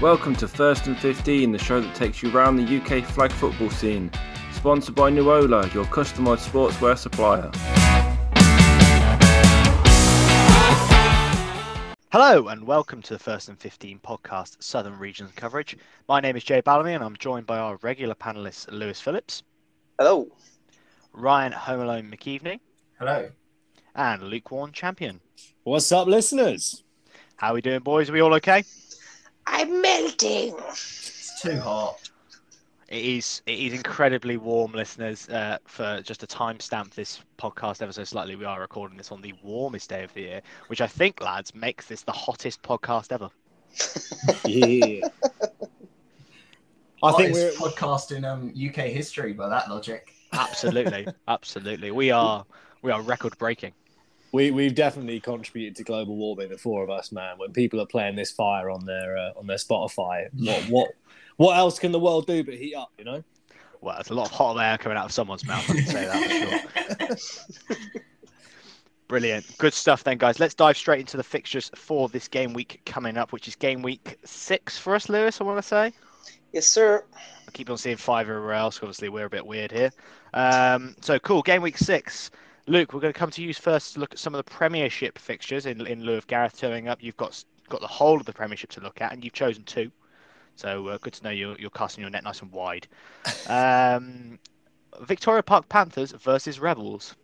Welcome to First and 15, the show that takes you around the UK flag football scene. Sponsored by Nuola, your customised sportswear supplier. Hello and welcome to the First and 15 podcast Southern Regions coverage. My name is Jay Ballamy and I'm joined by our regular panelists Lewis Phillips, Hello. Ryan Home Alone McKeveney, Hello. and Luke Warren Champion. What's up, listeners? How are we doing, boys? Are we all okay? I'm melting. It's too hot. It is. It is incredibly warm, listeners. Uh, for just to timestamp this podcast ever so slightly, we are recording this on the warmest day of the year, which I think, lads, makes this the hottest podcast ever. Yeah. I think we're Hottest podcast in um, UK history by that logic. Absolutely, absolutely. We are. We are record breaking. We we've definitely contributed to global warming. The four of us, man. When people are playing this fire on their uh, on their Spotify, what what what else can the world do but heat up? You know. Well, there's a lot of hot air coming out of someone's mouth. I can say that for sure. Brilliant. Good stuff then, guys. Let's dive straight into the fixtures for this game week coming up, which is game week six for us, Lewis, I want to say. Yes, sir. I keep on seeing five everywhere else. Obviously, we're a bit weird here. Um, so, cool. Game week six. Luke, we're going to come to you first to look at some of the Premiership fixtures in, in lieu of Gareth turning up. You've got got the whole of the Premiership to look at, and you've chosen two. So, uh, good to know you're, you're casting your net nice and wide. Um, Victoria Park Panthers versus Rebels.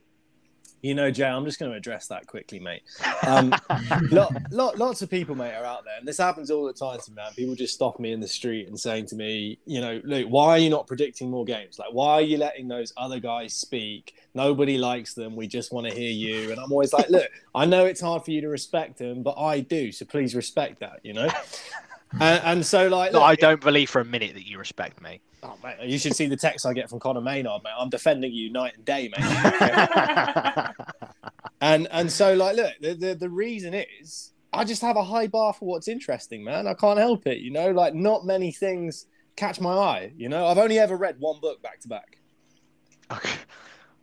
You know, Jay, I'm just going to address that quickly, mate. Um, lot, lot, lots of people, mate, are out there, and this happens all the time to me, man. People just stop me in the street and saying to me, you know, Luke, why are you not predicting more games? Like, why are you letting those other guys speak? Nobody likes them. We just want to hear you. And I'm always like, look, I know it's hard for you to respect them, but I do. So please respect that, you know? And, and so, like, No, look, I don't believe for a minute that you respect me. Oh, mate, you should see the text I get from Conor Maynard, mate. I'm defending you night and day, mate. and and so, like, look, the, the the reason is I just have a high bar for what's interesting, man. I can't help it, you know. Like, not many things catch my eye. You know, I've only ever read one book back to back. okay.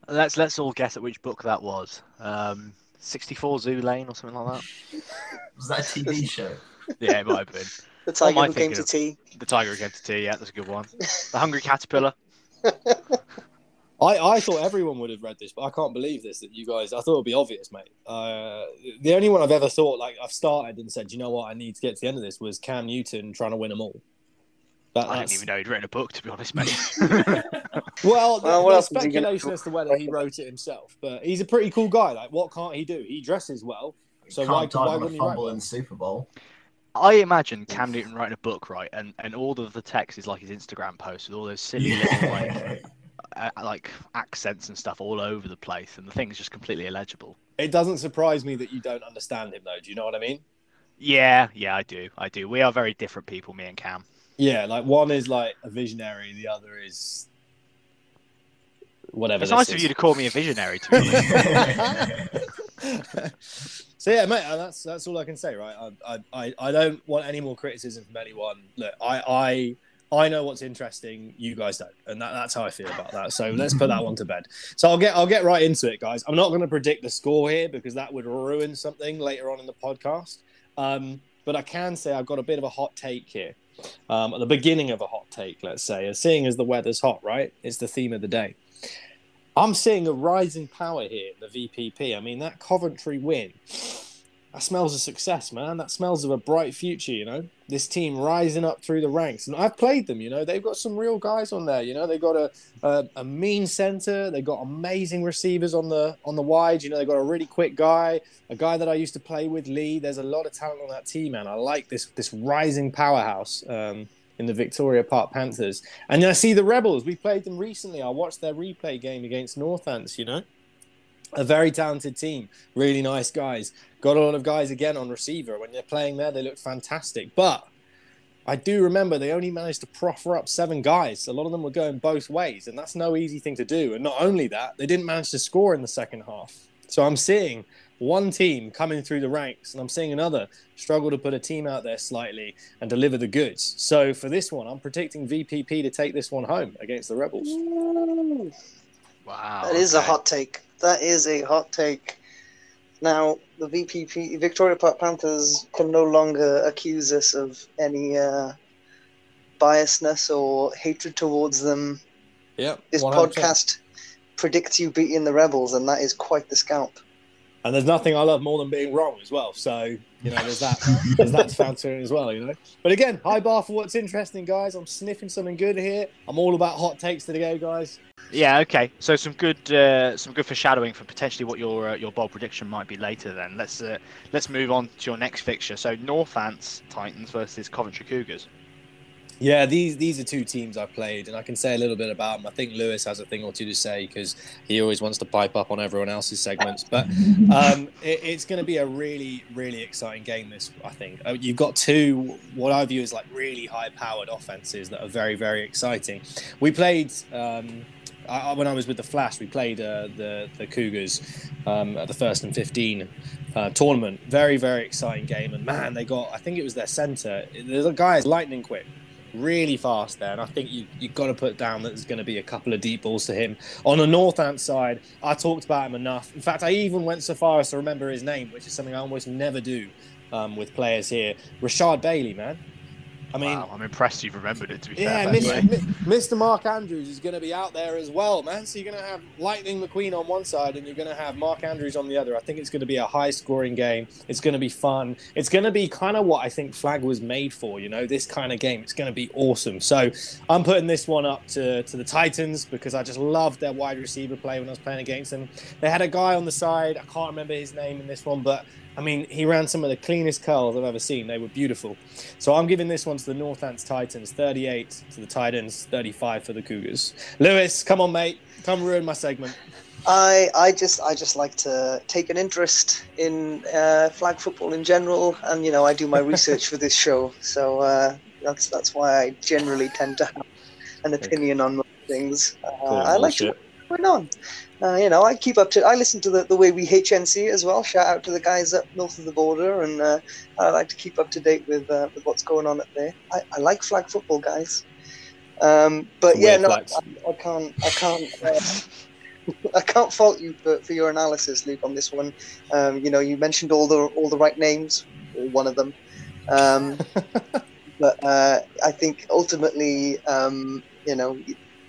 Let's let's all guess at which book that was. Um, 64 Zoo Lane or something like that. Was that a TV show? Yeah, it might have been. The tiger I who came to tea. The Tiger Again to Tea. Yeah, that's a good one. The Hungry Caterpillar. I, I thought everyone would have read this, but I can't believe this that you guys. I thought it would be obvious, mate. Uh, the only one I've ever thought like I've started and said, you know what, I need to get to the end of this was Cam Newton trying to win them all. That, I didn't even know he'd written a book, to be honest, mate. Well, Well, th- there's else is he gonna speculation as to whether he wrote it himself, but he's a pretty cool guy. Like, what can't he do? He dresses well, so Can't why, dive why on a wouldn't he write fumble in the Super Bowl. I imagine Cam Newton writing a book, right, and, and all of the text is like his Instagram post with all those silly little like, uh, like accents and stuff all over the place, and the thing's just completely illegible. It doesn't surprise me that you don't understand him, though. Do you know what I mean? Yeah, yeah, I do, I do. We are very different people, me and Cam. Yeah, like one is like a visionary, the other is whatever. It's this nice of you to call me a visionary, to be honest. so yeah, mate, that's that's all I can say, right? I, I, I, I don't want any more criticism from anyone. Look, I, I I know what's interesting, you guys don't, and that, that's how I feel about that. So let's put that one to bed. So I'll get I'll get right into it, guys. I'm not going to predict the score here because that would ruin something later on in the podcast. Um, but I can say I've got a bit of a hot take here. Um, at the beginning of a hot take, let's say, as seeing as the weather's hot, right? It's the theme of the day. I'm seeing a rising power here in the VPP. I mean, that Coventry win, that smells of success, man. That smells of a bright future, you know. This team rising up through the ranks. And I've played them, you know. They've got some real guys on there, you know. They've got a, a, a mean center. They've got amazing receivers on the on the wide. You know, they've got a really quick guy, a guy that I used to play with, Lee. There's a lot of talent on that team, man. I like this this rising powerhouse. Um, in the Victoria Park Panthers. And I see the Rebels. We played them recently. I watched their replay game against Northants, you know. A very talented team, really nice guys. Got a lot of guys again on receiver. When they're playing there, they look fantastic. But I do remember they only managed to proffer up seven guys. A lot of them were going both ways, and that's no easy thing to do. And not only that, they didn't manage to score in the second half. So I'm seeing one team coming through the ranks, and I'm seeing another struggle to put a team out there slightly and deliver the goods. So for this one, I'm predicting VPP to take this one home against the Rebels. Wow. That is a hot take. That is a hot take. Now, the VPP, Victoria Park Panthers, can no longer accuse us of any uh, biasness or hatred towards them. Yeah, This 100%. podcast predicts you beating the Rebels, and that is quite the scalp. And there's nothing I love more than being wrong as well. So you know, there's that. there's that to factor as well. You know. But again, high bar for what's interesting, guys. I'm sniffing something good here. I'm all about hot takes today, guys. Yeah. Okay. So some good, uh, some good foreshadowing for potentially what your uh, your bold prediction might be later. Then let's uh, let's move on to your next fixture. So Northants Titans versus Coventry Cougars. Yeah, these these are two teams I've played, and I can say a little bit about them. I think Lewis has a thing or two to say because he always wants to pipe up on everyone else's segments. But um, it, it's going to be a really, really exciting game. This, I think, uh, you've got two what I view as like really high-powered offenses that are very, very exciting. We played. Um, I, I- when I was with the Flash, we played uh, the the Cougars um, at the first and fifteen uh, tournament. Very very exciting game, and man, they got I think it was their centre. The guy is lightning quick, really fast there, and I think you you got to put down that there's going to be a couple of deep balls to him. On the Northant side, I talked about him enough. In fact, I even went so far as to remember his name, which is something I almost never do um, with players here. Rashad Bailey, man. I mean, wow, I'm impressed you've remembered it. To be yeah, fair, Mr. Fair play. Mi- Mr. Mark Andrews is going to be out there as well, man. So you're going to have Lightning McQueen on one side and you're going to have Mark Andrews on the other. I think it's going to be a high scoring game. It's going to be fun. It's going to be kind of what I think Flag was made for, you know, this kind of game. It's going to be awesome. So I'm putting this one up to, to the Titans because I just loved their wide receiver play when I was playing against them. They had a guy on the side. I can't remember his name in this one, but I mean, he ran some of the cleanest curls I've ever seen. They were beautiful. So I'm giving this one to the Northants Titans, 38 to the Titans, 35 for the Cougars. Lewis, come on, mate. Come ruin my segment. I I just I just like to take an interest in uh, flag football in general, and you know I do my research for this show, so uh, that's that's why I generally tend to have an opinion on most things. Uh, I like to know what's going on. Uh, you know, I keep up to. I listen to the, the way we HNC as well. Shout out to the guys up north of the border, and uh, I like to keep up to date with uh, with what's going on up there. I, I like flag football, guys. Um, but yeah, no. I, I can't. I can't. Uh, I can't fault you for, for your analysis, Luke, on this one. Um, you know, you mentioned all the all the right names, one of them. Um, but uh, I think ultimately, um, you know,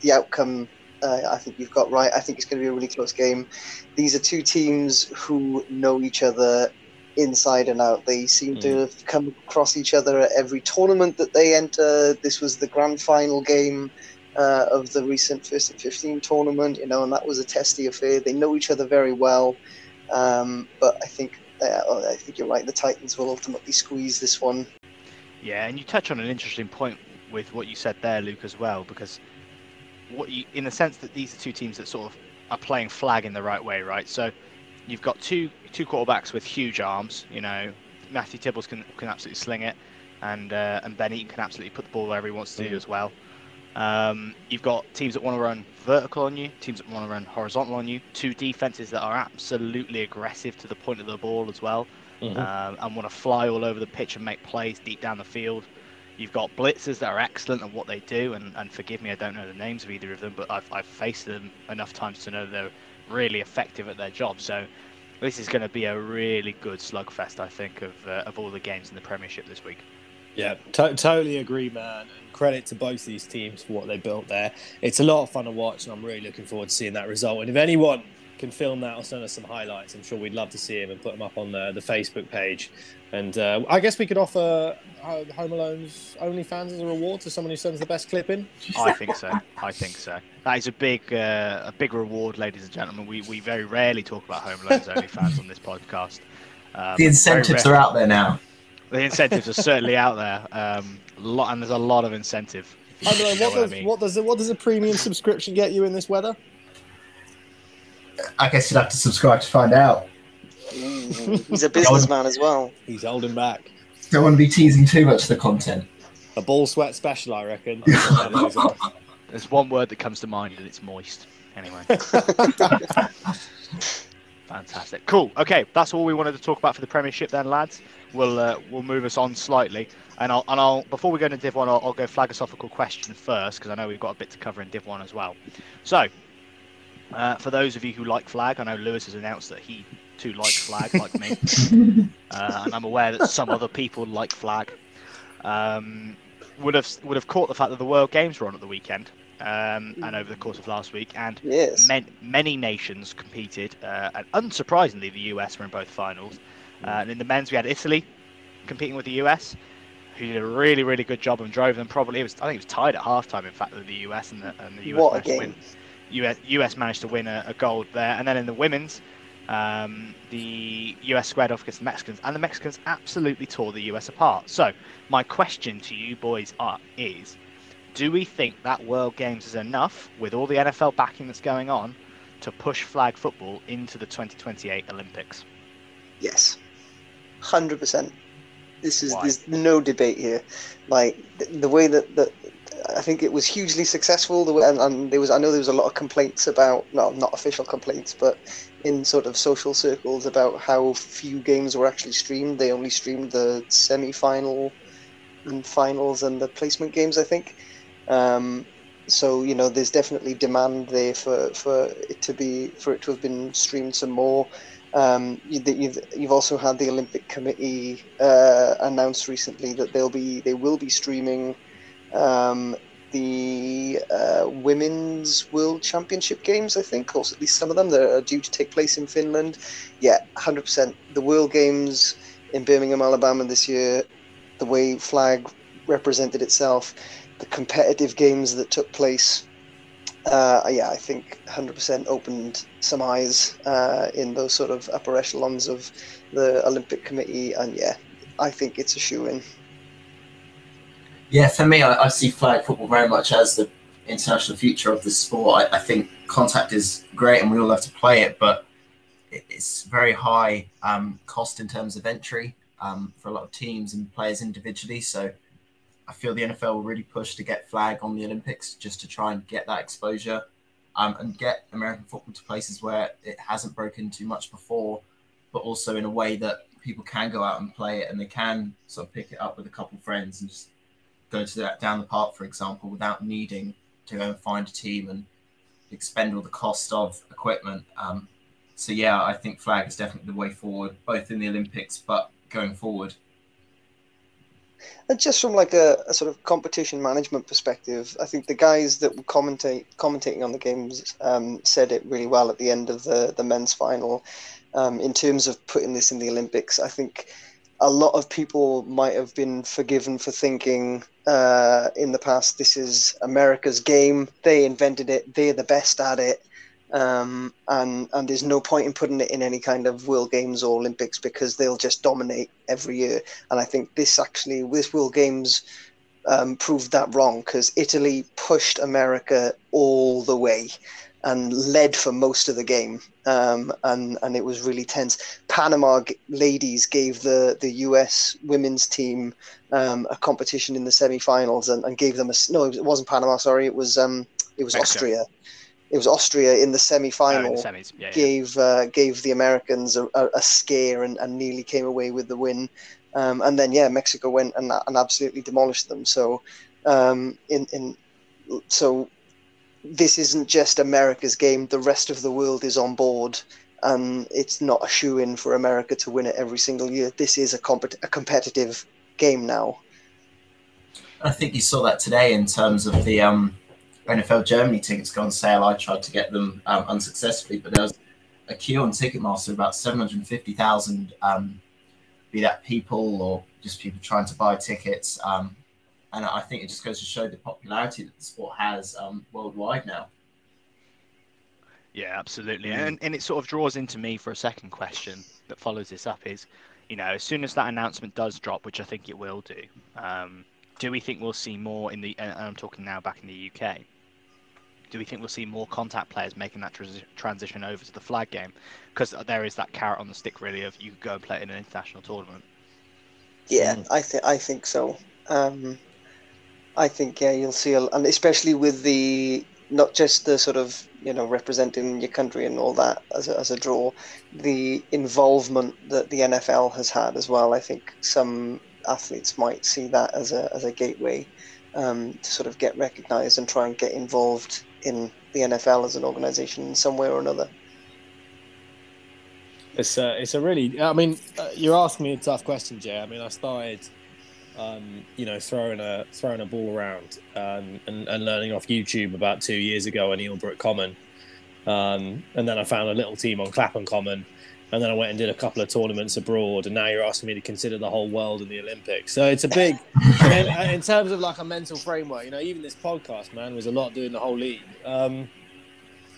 the outcome. Uh, I think you've got right. I think it's going to be a really close game. These are two teams who know each other inside and out. They seem to have come across each other at every tournament that they enter. This was the grand final game uh, of the recent first and 15 tournament, you know, and that was a testy affair. They know each other very well, um, but I think uh, I think you're right. The Titans will ultimately squeeze this one. Yeah, and you touch on an interesting point with what you said there, Luke, as well, because what you, in the sense that these are two teams that sort of are playing flag in the right way, right? So you've got two two quarterbacks with huge arms. You know, Matthew Tibbles can can absolutely sling it, and uh, and Ben Eaton can absolutely put the ball wherever he wants to Mhm. as well. Um, you've got teams that want to run vertical on you, teams that want to run horizontal on you, two defenses that are absolutely aggressive to the point of the ball as well Mhm. um, and want to fly all over the pitch and make plays deep down the field. You've got blitzers that are excellent at what they do, and, and forgive me, I don't know the names of either of them, but I've, I've faced them enough times to know they're really effective at their job. So this is going to be a really good slugfest, I think, of, uh, of all the games in the Premiership this week. Yeah, to- totally agree, man. Credit to both these teams for what they built there. It's a lot of fun to watch, and I'm really looking forward to seeing that result. And if anyone can film that or send us some highlights, I'm sure we'd love to see him and put them up on the, the Facebook page. And uh, I guess we could offer Home Alone's OnlyFans as a reward to someone who sends the best clip in. I think so. I think so. That is a big, uh, a big reward, ladies and gentlemen. We, we very rarely talk about Home Alone's Only fans on this podcast. Um, The incentives are out there now. The incentives are certainly out there. Um, lot, and there's a lot of incentive. Home Alone, You know what, what I does, mean. what does what does a premium subscription get you in this weather? I guess you'd have to subscribe to find out. Mm, he's a businessman as well. He's holding back. Don't want to be teasing too much of the content. A ball sweat special, I reckon. There's one word that comes to mind, and it's moist. Anyway, fantastic, cool. Okay, that's all we wanted to talk about for the Premiership, then, lads. We'll uh, we'll move us on slightly, and I'll and I'll before we go into Div One, I'll, I'll go philosophical question first because I know we've got a bit to cover in Div One as well. So, uh, for those of you who like flag, I know Lewis has announced that he too likes flag, like me, uh, and I'm aware that some other people like flag. Um, would have would have caught the fact that the World Games were on at the weekend um, and over the course of last week, and Yes. man, many nations competed, uh, and unsurprisingly, the US were in both finals. Uh, and in the men's, we had Italy competing with the US, who did a really, really good job and drove them. Probably, it was I think it was tied at halftime, in fact, with the US and the, and the US What a game. win. US, US managed to win a, a gold there, and then in the women's, um, the US squared off against the Mexicans, and the Mexicans absolutely tore the US apart. So, my question to you boys are, is do we think that World Games is enough with all the NFL backing that's going on to push flag football into the 2028 Olympics? Yes, hundred percent. This is Why? there's no debate here. Like the, the way that that I think it was hugely successful. And, and there was I know there was a lot of complaints about no, not official complaints, but in sort of social circles about how few games were actually streamed. They only streamed the semi-final and finals and the placement games, I think. Um, so you know, there's definitely demand there for, for it to be for it to have been streamed some more. Um, you, you've, you've also had the Olympic Committee uh, announced recently that they'll be they will be streaming um, the uh, women's World Championship games. I think, or at least some of them that are due to take place in Finland. Yeah, hundred percent. The World Games in Birmingham, Alabama this year. The way flag represented itself, the competitive games that took place uh, yeah, I think 100% opened some eyes uh, in those sort of upper echelons of the Olympic Committee, and yeah, I think it's a shoe in. Yeah, for me, I, I see flag football very much as the international future of the sport. I, I think contact is great and we all have to play it, but it, it's very high um, cost in terms of entry um, for a lot of teams and players individually. So I feel the NFL will really push to get flag on the Olympics just to try and get that exposure um, and get American football to places where it hasn't broken too much before, but also in a way that people can go out and play it and they can sort of pick it up with a couple of friends and just go to that down the park, for example, without needing to go and find a team and expend all the cost of equipment. Um, so yeah, I think flag is definitely the way forward, both in the Olympics but going forward. And just from like a, a sort of competition management perspective, I think the guys that were commentate commentating on the games um, said it really well at the end of the the men's final. Um, in terms of putting this in the Olympics, I think a lot of people might have been forgiven for thinking uh, in the past this is America's game. They invented it. They're the best at it. Um, and and there's no point in putting it in any kind of World Games or Olympics because they'll just dominate every year. And I think this actually, this World Games, um, proved that wrong because Italy pushed America all the way and led for most of the game. Um, and and it was really tense. Panama g- ladies gave the the U.S. women's team um, a competition in the semi-finals and, and gave them a no, it wasn't Panama. Sorry, it was um, it was Mexico. Austria. It was Austria in the Oh, semi-final in the semis. Yeah, yeah. gave uh, gave the Americans a, a, a scare and, and nearly came away with the win. Um, and then yeah, Mexico went and, and absolutely demolished them. So um, in in so this isn't just America's game. The rest of the world is on board, and it's not a shoe in for America to win it every single year. This is a compet- a competitive game now. I think you saw that today in terms of the um, NFL Germany tickets go on sale. I tried to get them um, unsuccessfully, but there was a queue on Ticketmaster about 750,000, um, be that people or just people trying to buy tickets. Um, and I think it just goes to show the popularity that the sport has um, worldwide now. Yeah, absolutely. Mm. And, and it sort of draws into me for a second question that follows this up is, you know, as soon as that announcement does drop, which I think it will do, um, do we think we'll see more in the, and I'm talking now back in the UK, do we think we'll see more contact players making that transi- transition over to the flag game? Because there is that carrot on the stick, really, of you could go and play in an international tournament. Yeah, Mm. I think I think so. Um, I think yeah, you'll see, a, and especially with the not just the sort of you know representing your country and all that as a, as a draw, the involvement that the NFL has had as well. I think some athletes might see that as a as a gateway um, to sort of get recognised and try and get involved in the NFL as an organisation in some way or another. It's a, it's a really. I mean, uh, you're asking me a tough question, Jay. I mean, I started um, you know, throwing a throwing a ball around um, and, and learning off YouTube about two years ago on Eelbrook Common, um, and then I found a little team on Clapham Common, and then I went and did a couple of tournaments abroad, and now you're asking me to consider the whole world in the Olympics. So it's a big, in, in terms of like a mental framework. You know, even this podcast, man, was a lot doing the whole league. Um,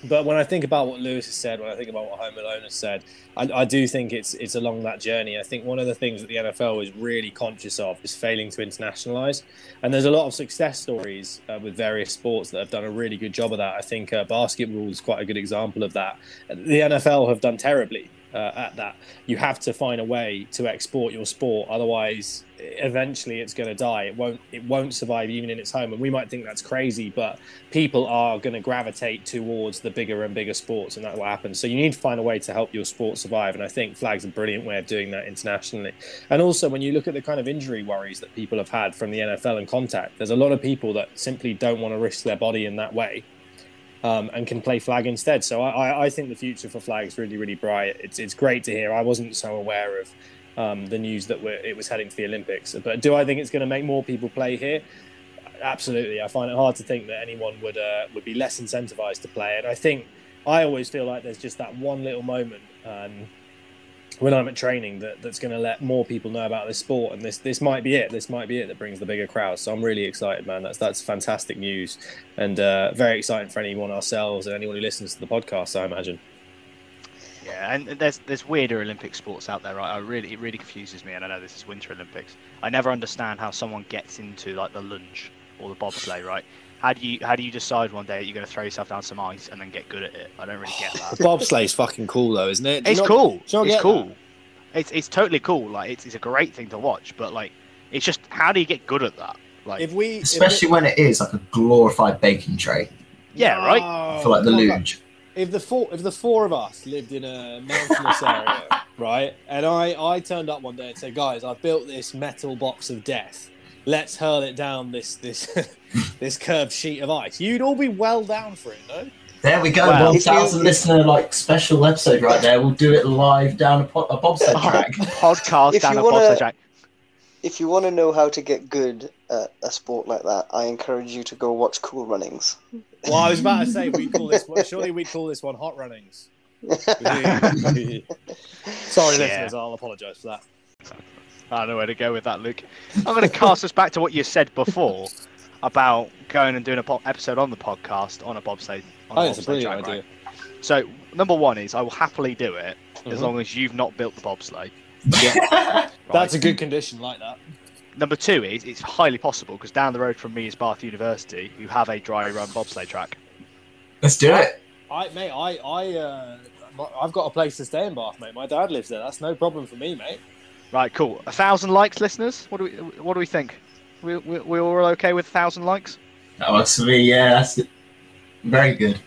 but when I think about what Lewis has said, when I think about what Home Alone has said, I, I, do think it's it's along that journey. I think one of the things that the NFL is really conscious of is failing to internationalize, and there's a lot of success stories uh, with various sports that have done a really good job of that. I think uh, basketball is quite a good example of that. The NFL have done terribly uh, at that. You have to find a way to export your sport, otherwise, eventually it's going to die. It won't. It won't survive even in its home. And we might think that's crazy, but people are going to gravitate towards the bigger and bigger sports, and that will happen. So you need to find a way to help your sport survive. And I think flag's a brilliant way of doing that internationally. And also, when you look at the kind of injury worries that people have had from the NFL and contact, there's a lot of people that simply don't want to risk their body in that way um, and can play flag instead. So I, I think the future for flag is really, really bright. It's, it's great to hear. I wasn't so aware of um, the news that it was heading to the Olympics. But do I think it's going to make more people play here? Absolutely. I find it hard to think that anyone would uh, would be less incentivized to play. And I think I always feel like there's just that one little moment. Um, when I'm at training that, that's going to let more people know about this sport. And this this might be it. This might be it that brings the bigger crowds. So I'm really excited, man. That's that's fantastic news, and uh, very exciting for anyone ourselves and anyone who listens to the podcast. I imagine. Yeah, and there's there's weirder Olympic sports out there, right? I really it really confuses me, and I know this is Winter Olympics. I never understand how someone gets into like the luge or the bobsleigh, right? How do you how do you decide one day that you're going to throw yourself down some ice and then get good at it? I don't really get that. Bobsleigh's fucking cool though, isn't it? It's not, cool. It's cool. That? It's it's totally cool. Like it's, it's a great thing to watch, but like it's just how do you get good at that? Like if we especially if when it is like a glorified baking tray. Yeah, right. For like the luge. If the four if the four of us lived in a mountainous area, right, and I I turned up one day and said, guys, I built this metal box of death let's hurl it down this this this curved sheet of ice. You'd all be well down for it, no? There we go, well, one thousand listener like special episode right there. We'll do it live down a, po- a bobsled track. podcast down a wanna, bobsled track. If you want to know how to get good at a sport like that, I encourage you to go watch Cool Runnings. Well, I was about to say we call this one, surely we call this one Hot Runnings. Sorry, yeah. listeners, I'll apologise for that. I don't know where to go with that, Luke. I'm going to cast us back to what you said before about going and doing an po- episode on the podcast on a bobsleigh. On a oh, it's a brilliant track, idea. Right? So, number one is I will happily do it mm-hmm. as long as you've not built the bobsleigh. Yeah. right. That's a good condition, like that. Number two is it's highly possible because down the road from me is Bath University, who have a dry run bobsleigh track. Let's do it. I, mate, I, I, uh, I've got a place to stay in Bath, mate. My dad lives there. That's no problem for me, mate. Right, cool. A thousand likes, listeners. What do we What do we think? We we, we all okay with a thousand likes? That works for me. Yeah, that's very good.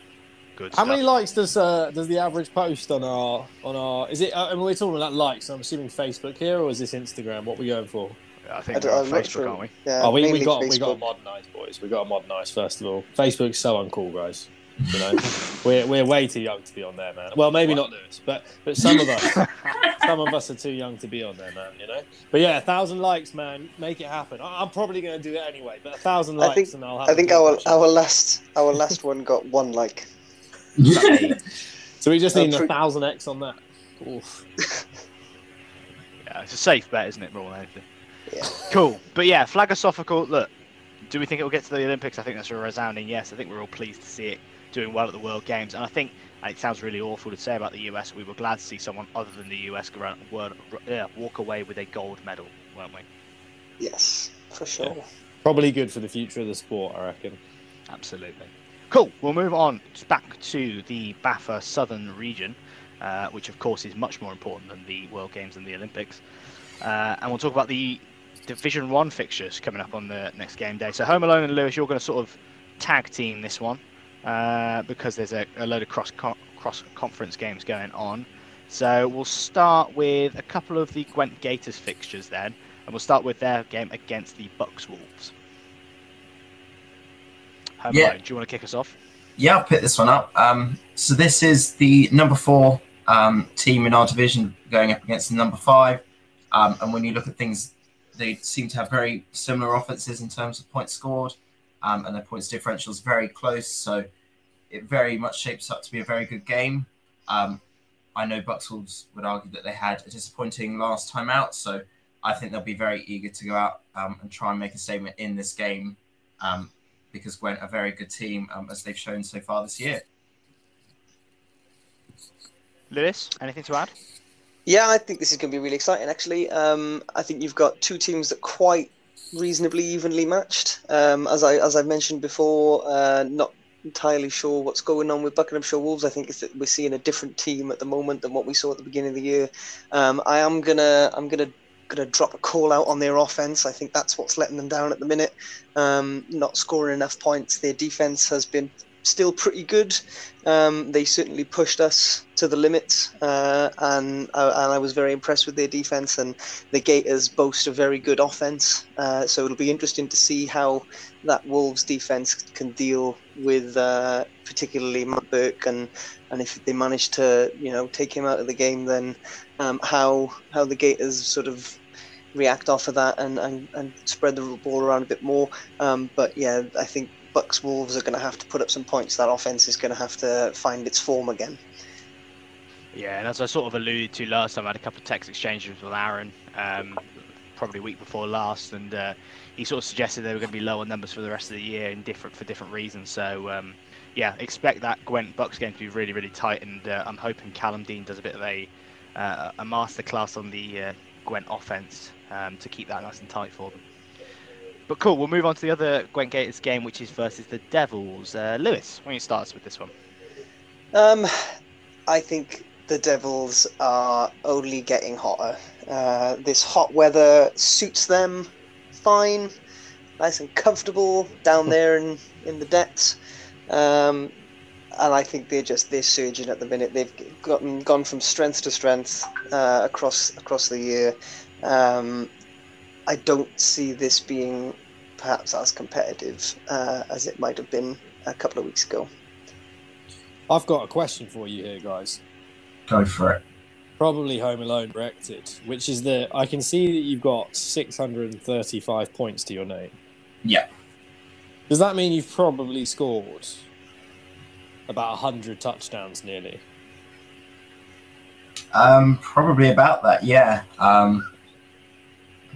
Good. How stuff. many likes does uh, does the average post on our on our? Is it? Uh, I mean, we're talking about likes. I'm assuming Facebook here, or is this Instagram? What are we going for? I think I we're on Facebook, sure. aren't we? Yeah, oh, we, we got Facebook. we got to modernise, boys. We got to modernise first of all. Facebook's so uncool, guys. You know, we're we're way too young to be on there, man. Well, maybe what? not Lewis, but but some of us, some of us are too young to be on there, man. You know. But yeah, a thousand likes, man, make it happen. I'm probably going to do it anyway, but a thousand likes, I think, and I'll have. I think our our last our last one got one like. so we just need uh, a thousand X on that. Oof. yeah, it's a safe bet, isn't it, more than anything? Yeah. Cool, but yeah, Flagosophical. Look, do we think it will get to the Olympics? I think that's a resounding yes. I think we're all pleased to see it doing well at the World Games. And I think it sounds really awful to say about the US. We were glad to see someone other than the US go around, yeah, walk away with a gold medal, weren't we? Yes, for sure. Yeah. Probably good for the future of the sport, I reckon. Absolutely. Cool. We'll move on back to the BAFA Southern region, uh, which of course is much more important than the World Games and the Olympics. Uh, and we'll talk about the Division One fixtures coming up on the next game day. So Home Alone and Lewis, you're going to sort of tag team this one uh, because there's a, a, load of cross cross conference games going on. So we'll start with a couple of the Gwent Gators fixtures then, and we'll start with their game against the Bucks Wolves. Home yeah. do you want to kick us off? Yeah, I'll pick this one up. Um, so this is the number four um, team in our division going up against the number five. Um, and when you look at things they seem to have very similar offenses in terms of points scored, um, and their points differential is very close. So it very much shapes up to be a very good game. Um, I know Bucks Wolves would argue that they had a disappointing last time out, so I think they'll be very eager to go out um, and try and make a statement in this game um, because Gwent are a very good team um, as they've shown so far this year. Lewis, anything to add? Yeah, I think this is going to be really exciting. Actually, um, I think you've got two teams that quite reasonably evenly matched. Um, as I as I've mentioned before, uh, not entirely sure what's going on with Buckinghamshire Wolves. I think we're seeing a different team at the moment than what we saw at the beginning of the year. Um, I am gonna I'm gonna gonna drop a call out on their offense. I think that's what's letting them down at the minute. Um, not scoring enough points. Their defense has been still pretty good. Um, they certainly pushed us to the limit, uh, and, uh, and I was very impressed with their defense. And the Gators boast a very good offense, uh, so it'll be interesting to see how that Wolves defense can deal with, uh, particularly Matt Burke, and and if they manage to you know take him out of the game, then um, how how the Gators sort of react off of that and, and, and spread the ball around a bit more. Um, but yeah, I think Bucks Wolves are going to have to put up some points. That offense is going to have to find its form again. Yeah, and as I sort of alluded to last time, I had a couple of text exchanges with Aaron, um, probably week before last, and uh, he sort of suggested they were going to be lower numbers for the rest of the year, in different for different reasons. So um, yeah, expect that Gwent Bucks game to be really really tight, and uh, I'm hoping Callum Dean does a bit of a uh, a masterclass on the uh, Gwent offense um, to keep that nice and tight for them. But cool, we'll move on to the other Gwent Gators game, which is versus the Devils. Uh, Lewis, why don't you start us with this one? Um, I think the Devils are only getting hotter. Uh, this hot weather suits them fine, nice and comfortable down there in, in the depths. Um, and I think they're just they're surging at the minute. They've gotten gone from strength to strength uh, across across the year. Um, I don't see this being perhaps as competitive uh, as it might have been a couple of weeks ago. I've got a question for you here, guys. Go for it. Probably Home Alone directed, which is the I can see that you've got 635 points to your name. Yeah. Does that mean you've probably scored about 100 touchdowns nearly? Um, probably about that, yeah. Um, I'm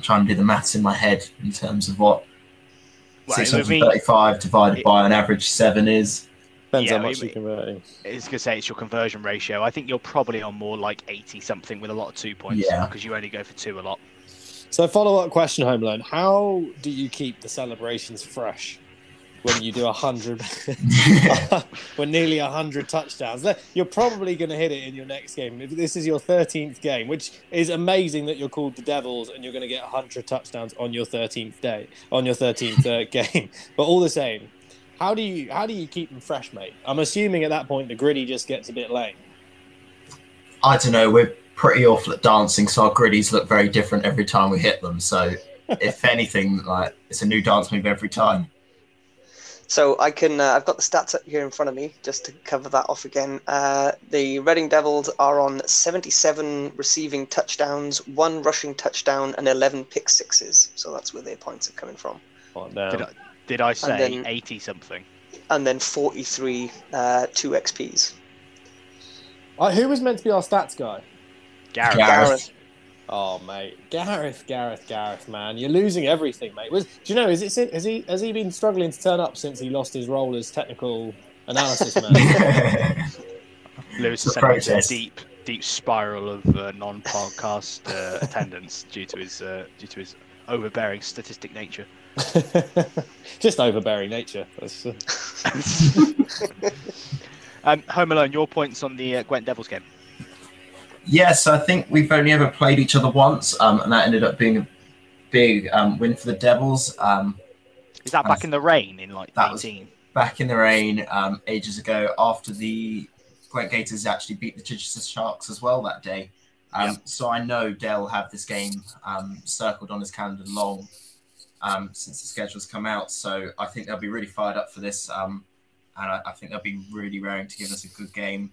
trying to do the maths in my head in terms of what Well, I mean, 635 divided by an average seven is. Depends Yeah, how much we- you're converting. it's going to say it's your conversion ratio. I think you're probably on more like 80 something with a lot of two points Yeah. because you only go for two a lot. So, follow up question, Home Alone. How do you keep the celebrations fresh when you do a hundred, when nearly a hundred touchdowns? You're probably going to hit it in your next game. If this is your thirteenth game, which is amazing that you're called the Devils and you're going to get hundred touchdowns on your thirteenth day, on your thirteenth uh, game. But all the same, how do you how do you keep them fresh, mate? I'm assuming at that point the griddy just gets a bit lame. I don't know. We're pretty awful at dancing, so our griddies look very different every time we hit them. So, if anything, like it's a new dance move every time. So I can, uh, I've got the stats up here in front of me just to cover that off again. Uh, the Reading Devils are on 77 receiving touchdowns, one rushing touchdown, and 11 pick sixes. So that's where their points are coming from. Oh, damn. Did I, did I say then- 80 something? And then 43 uh, 2 XPs. Uh, who was meant to be our stats guy? Gareth. Gareth. Oh mate, Gareth, Gareth, Gareth, man, you're losing everything, mate. Was, do you know? Is it has he has he been struggling to turn up since he lost his role as technical analysis man? Lewis The has sent me into a deep, deep spiral of uh, non-podcast uh, attendance due to his uh, due to his overbearing statistic nature. Just overbearing nature. That's, uh, Um, Home Alone, your points on the uh, Gwent Devils game. Yes, I think we've only ever played each other once, um, and that ended up being a big um, win for the Devils. Um, Is that back in the rain in like That was- 18? back in the rain um, ages ago after the Gwent Gators actually beat the Chichester Sharks as well that day. Um, So I know Dell have this game um, circled on his calendar long um, since the schedule's come out. So I think they'll be really fired up for this. Um, and I, I think they'll be really raring to give us a good game.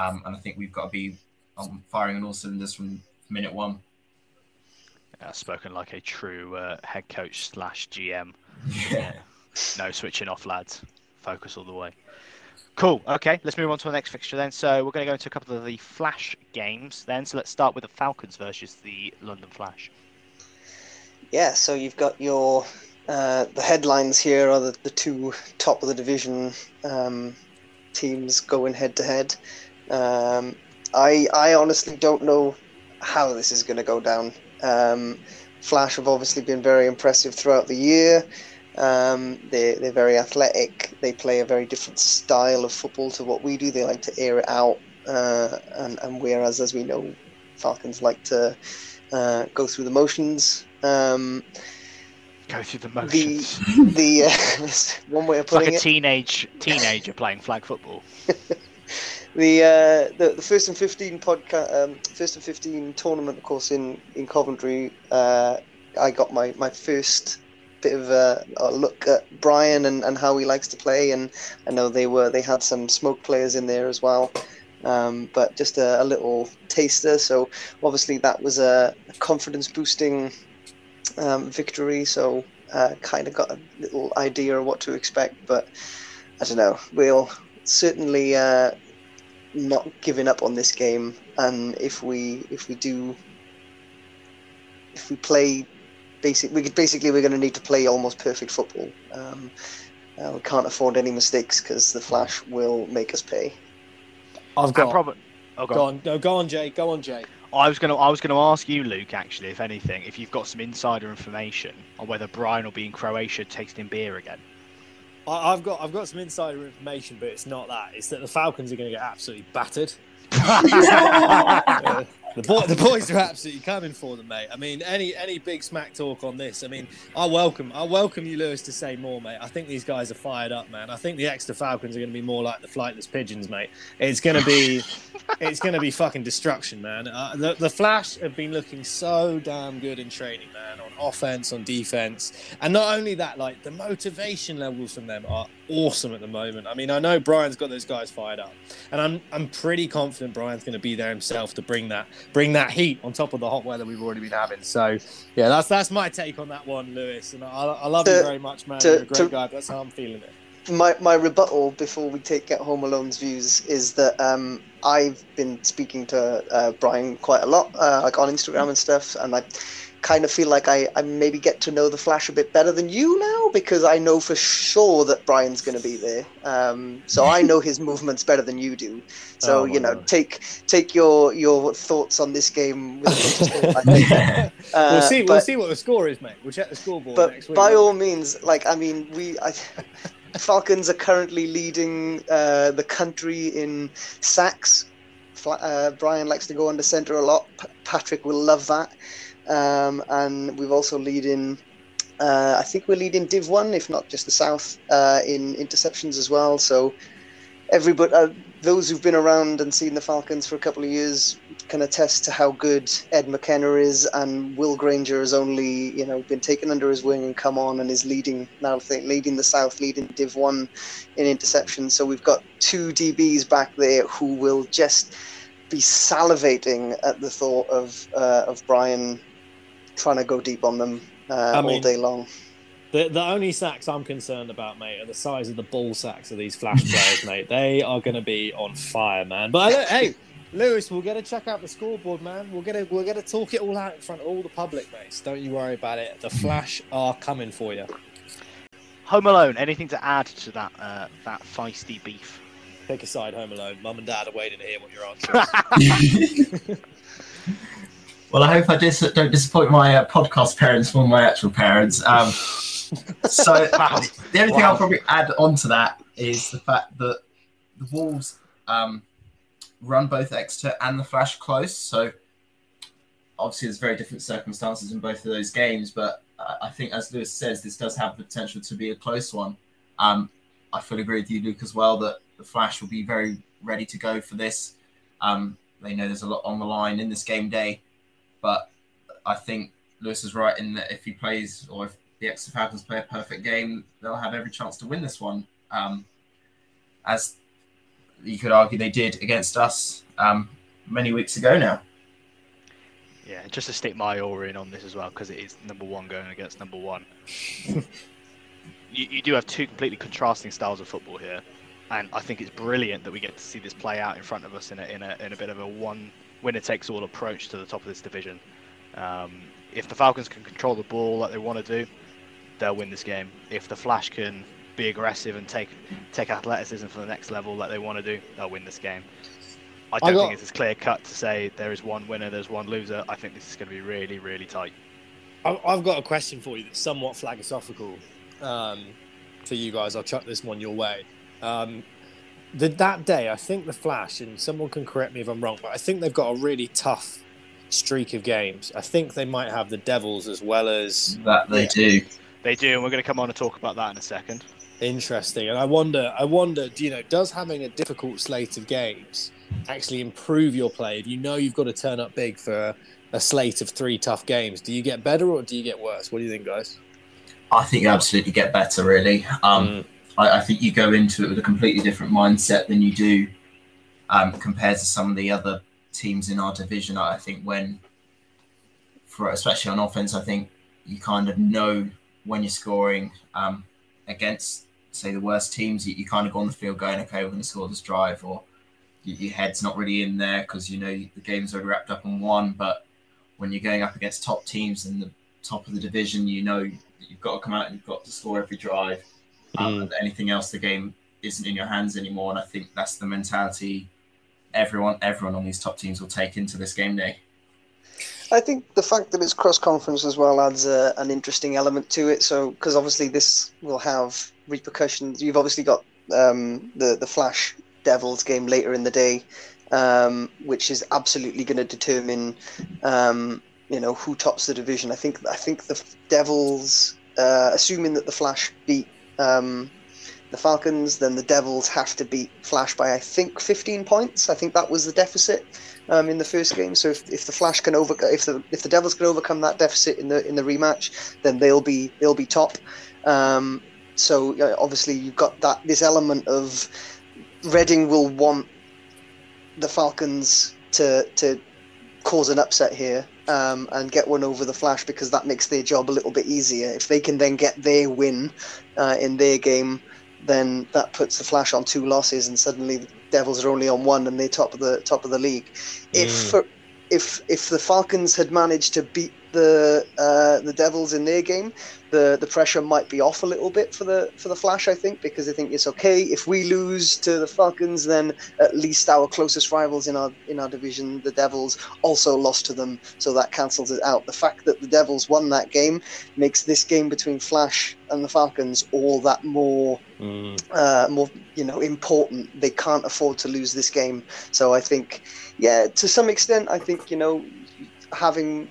Um, and I think we've got to be um, firing on all cylinders from minute one. Uh, spoken like a true uh, head coach slash GM. Yeah. No switching off, lads. Focus all the way. Cool. Okay, let's move on to the next fixture then. So we're going to go into a couple of the Flash games then. So let's start with the Falcons versus the London Flash. Yeah, so you've got your uh, the headlines here are the, the two top of the division um, teams going head to head. I I honestly don't know how this is going to go down. Um, Flash have obviously been very impressive throughout the year. Um, they they're very athletic. They play a very different style of football to what we do. They like to air it out, uh, and and whereas as we know, Falcons like to uh, go through the motions. Um, Go through the the motions. the uh, one way of putting It's like a it. teenage teenager playing flag football. The, uh, the the first and fifteen podcast, um, first and fifteen tournament, of course, in in Coventry. Uh, I got my, my first bit of a, a look at Brian and, and how he likes to play, and I know they were they had some smoke players in there as well. Um, but just a, a little taster. So obviously that was a confidence boosting um, victory. So uh, kind of got a little idea of what to expect. But I don't know. We'll certainly uh, not giving up on this game. And if we if we do if we play basic, we could, basically we're going to need to play almost perfect football. Um, uh, we can't afford any mistakes because the Flash will make us pay. I've And got. probably. Oh, go Go on. on, no, go on, Jay. Go on, Jay. I was gonna I was gonna ask you, Luke, actually, if anything, if you've got some insider information on whether Brian will be in Croatia tasting beer again. I've got I've got some insider information, but it's not that. It's that the Falcons are going to get absolutely battered. Uh, the, boy, the boys are absolutely coming for them, mate. I mean, any any big smack talk on this? I mean, I welcome I welcome you, Lewis, to say more, mate. I think these guys are fired up, man. I think the Exeter Falcons are going to be more like the flightless pigeons, mate. It's going to be it's going to be fucking destruction, man. Uh, the the Flash have been looking so damn good in training, man, on offense, on defense, and not only that, like the motivation levels from them are awesome at the moment. I mean, I know Brian's got those guys fired up, and I'm I'm pretty confident Brian's going to be there himself to bring that bring that heat on top of the hot weather we've already been having. So yeah, that's that's my take on that one, Lewis. And I, I love you very much, man. to- You're a great to- guy. But that's how I'm feeling it. My my rebuttal before we take get Home Alone's views is that um, I've been speaking to uh, Brian quite a lot, uh, like on Instagram and stuff, and I kind of feel like I, I maybe get to know the Flash a bit better than you now because I know for sure that Brian's going to be there. Um, so I know his movements better than you do. So Oh, you know, God. take take your your thoughts on this game with a pinch of salt, I think. Yeah. Uh, we'll see. We'll but- see what the score is, mate. We'll check the scoreboard next but week. by won't all means, like I mean, we I, Falcons are currently leading uh, the country in sacks. Uh, Brian likes to go under center a lot. P- Patrick will love that, um, and we've also leading. Uh, I think we're leading Div One, if not just the South, uh, in interceptions as well. So everybody, uh, those who've been around and seen the Falcons for a couple of years can attest to how good Ed McKenna is, and Will Granger has only you know been taken under his wing and come on and is leading now. Leading the South, leading Div One in interceptions. So we've got two DBs back there who will just be salivating at the thought of uh, of Brian trying to go deep on them uh, I all day long. The, the only sacks I'm concerned about, mate, are the size of the ball sacks of these Flash players, mate. They are going to be on fire, man. But hey, Lewis, we'll get to check out the scoreboard, man. We'll get to we'll get to talk it all out in front of all the public, mates. Don't you worry about it. The Flash are coming for you. Home Alone. Anything to add to that uh, that feisty beef? Pick a side, Home Alone. Mum and Dad are waiting to hear what your answer is. well, I hope I dis- don't disappoint my uh, podcast parents more than my actual parents. Um, so Wow. the only thing Wow. I'll probably add on to that is the fact that the Wolves um, run both Exeter and the Flash close. So obviously, there's very different circumstances in both of those games. But I think, as Lewis says, this does have the potential to be a close one. Um, I fully agree with you, Luke, as well, that the Flash will be very ready to go for this. Um, they know there's a lot on the line in this game day. But I think Lewis is right in that if he plays or if the Exeter Falcons play a perfect game, they'll have every chance to win this one. Um, as you could argue they did against us um, many weeks ago now. Yeah, just to stick my oar in on this as well, because it is number one going against number one. you, you do have two completely contrasting styles of football here, and I think it's brilliant that we get to see this play out in front of us in a in a, in a bit of a one winner takes all approach to the top of this division. Um, if the Falcons can control the ball like they want to do, they'll win this game. If the Flash can be aggressive and take take athleticism for the next level like they want to do, they'll win this game. I don't I got- think it's as clear cut to say there is one winner, there's one loser. I think this is going to be really, really tight. I- I've got a question for you that's somewhat philosophical um, for you guys. I'll chuck this one your way. Um, the, that day, I think the Flash, and someone can correct me if I'm wrong, but I think they've got a really tough streak of games. I think they might have the Devils as well as That they Yeah. do. They do, and we're going to come on and talk about that in a second. Interesting. And I wonder, I wonder, do you know, does having a difficult slate of games actually improve your play? If you know you've got to turn up big for a slate of three tough games, do you get better or do you get worse? What do you think, guys? I think you absolutely get better. Really, um, Mm. I, I think you go into it with a completely different mindset than you do um, compared to some of the other teams in our division. I think when, for especially on offense, I think you kind of know when you're scoring um, against, say, the worst teams. You, you kind of go on the field going, okay, we're going to score this drive, or your, your head's not really in there because you know the game's already wrapped up and won. But when you're going up against top teams in the top of the division, you know you've got to come out and you've got to score every drive. Um, and anything else, the game isn't in your hands anymore. And I think that's the mentality everyone everyone on these top teams will take into this game day. I think the fact that it's cross conference as well adds a, an interesting element to it. So, because obviously this will have repercussions. You've obviously got um, the the Flash Devils game later in the day, um, which is absolutely going to determine, um, you know, who tops the division. I think I think the Devils, uh, assuming that the Flash beat. Um, the Falcons, then the Devils have to beat Flash by I think 15 points. I think that was the deficit um, in the first game. So if, if the Flash can over if the if the Devils can overcome that deficit in the in the rematch, then they'll be they'll be top. Um, so obviously you've got that this element of Reading will want the Falcons to to cause an upset here um, and get one over the Flash because that makes their job a little bit easier. If they can then get their win uh, in their game, then that puts the Flash on two losses, and suddenly the Devils are only on one, and they're top of the top of the league. If Mm. for, if if the Falcons had managed to beat the uh, the Devils in their game, the the pressure might be off a little bit for the for the Flash. I think because they think it's okay if we lose to the Falcons, then at least our closest rivals in our in our division, the Devils, also lost to them, so that cancels it out. The fact that the Devils won that game makes this game between Flash and the Falcons all that more Mm. uh, more you know important. They can't afford to lose this game. So I think, yeah, to some extent, I think you know having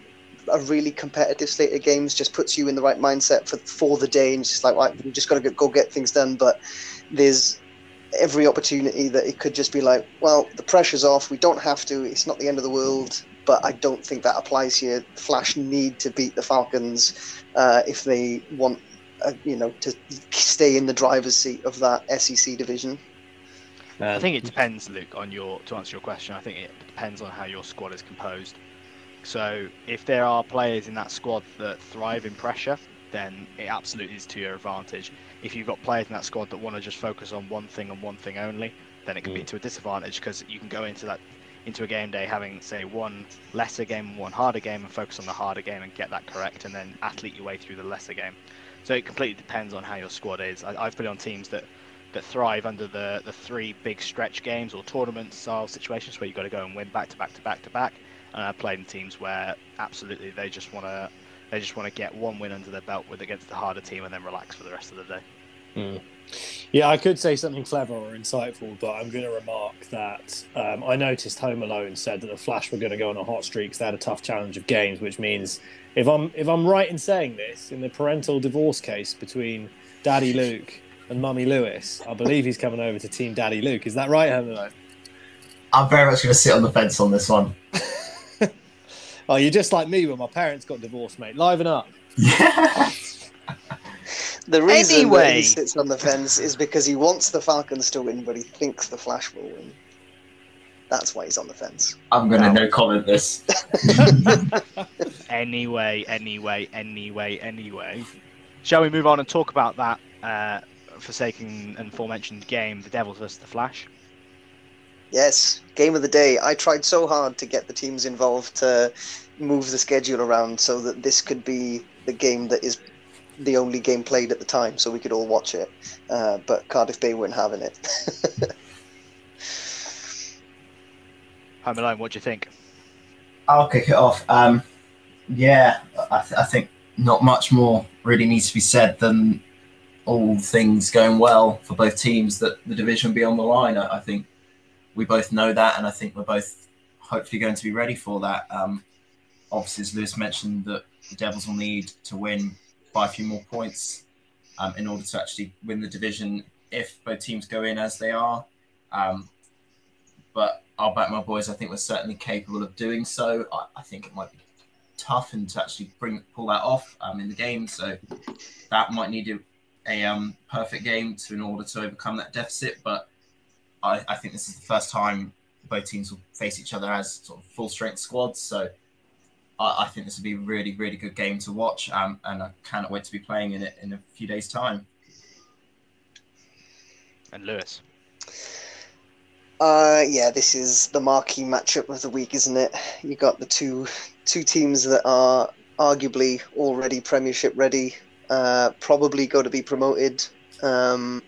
a really competitive slate of games just puts you in the right mindset for for the day, and it's just like right, we just got to go get things done. But there's every opportunity that it could just be like, well, the pressure's off. We don't have to. It's not the end of the world. But I don't think that applies here. Flash need to beat the Falcons uh, if they want uh, you know, to stay in the driver's seat of that SEC division. I think it depends, Luke, on your to answer your question. I think it depends on how your squad is composed. So if there are players in that squad that thrive in pressure, then it absolutely is to your advantage. If you've got players in that squad that want to just focus on one thing and one thing only, then it can be Mm. to a disadvantage because you can go into that into a game day having say one lesser game and one harder game and focus on the harder game and get that correct and then athlete your way through the lesser game. So it completely depends on how your squad is. I, I've put it on teams that that thrive under the the three big stretch games or tournament style situations where you've got to go and win back to back to back to back. And I've played in teams where absolutely they just want to they just want to get one win under their belt with against the harder team and then relax for the rest of the day. Mm. Yeah, I could say something clever or insightful, but I'm going to remark that um, I noticed Home Alone said that the Flash were going to go on a hot streak because they had a tough challenge of games, which means if I'm if I'm right in saying this, in the parental divorce case between Daddy Luke and Mummy Lewis, I believe he's coming over to Team Daddy Luke. Is that right, Home Alone? I'm very much going to sit on the fence on this one. Oh, you're just like me when my parents got divorced, mate. Liven up. Yeah. The reason that Anyway. he sits on the fence is because he wants the Falcons to win, but he thinks the Flash will win. That's why he's on the fence. I'm gonna Wow. no comment this. Anyway, anyway, anyway, anyway. Shall we move on and talk about that uh, forsaken and aforementioned game, the Devils versus the Flash? Yes, game of the day. I tried so hard to get the teams involved to move the schedule around so that this could be the game that is the only game played at the time, so we could all watch it. Uh, but Cardiff Bay weren't having it. Home Alone, what do you think? I'll kick it off. Um, yeah, I, th- I think not much more really needs to be said than all things going well for both teams that the division be on the line. I, I think we both know that, and I think we're both hopefully going to be ready for that. Um, obviously, as Lewis mentioned, that the Devils will need to win by a few more points um, in order to actually win the division if both teams go in as they are. Um, but I'll back my boys. I think we're certainly capable of doing so. I, I think it might be tough and to actually bring pull that off um, in the game. So that might need a, a um, perfect game to in order to overcome that deficit. But I, I think this is the first time both teams will face each other as sort of full strength squads. So I, I think this will be a really really good game to watch. Um, and I cannot wait to be playing in it in a few days' time. And Lewis. Uh, yeah, this is the marquee matchup of the week, isn't it? You got the two two teams that are arguably already Premiership ready, uh, probably going to be promoted. Um,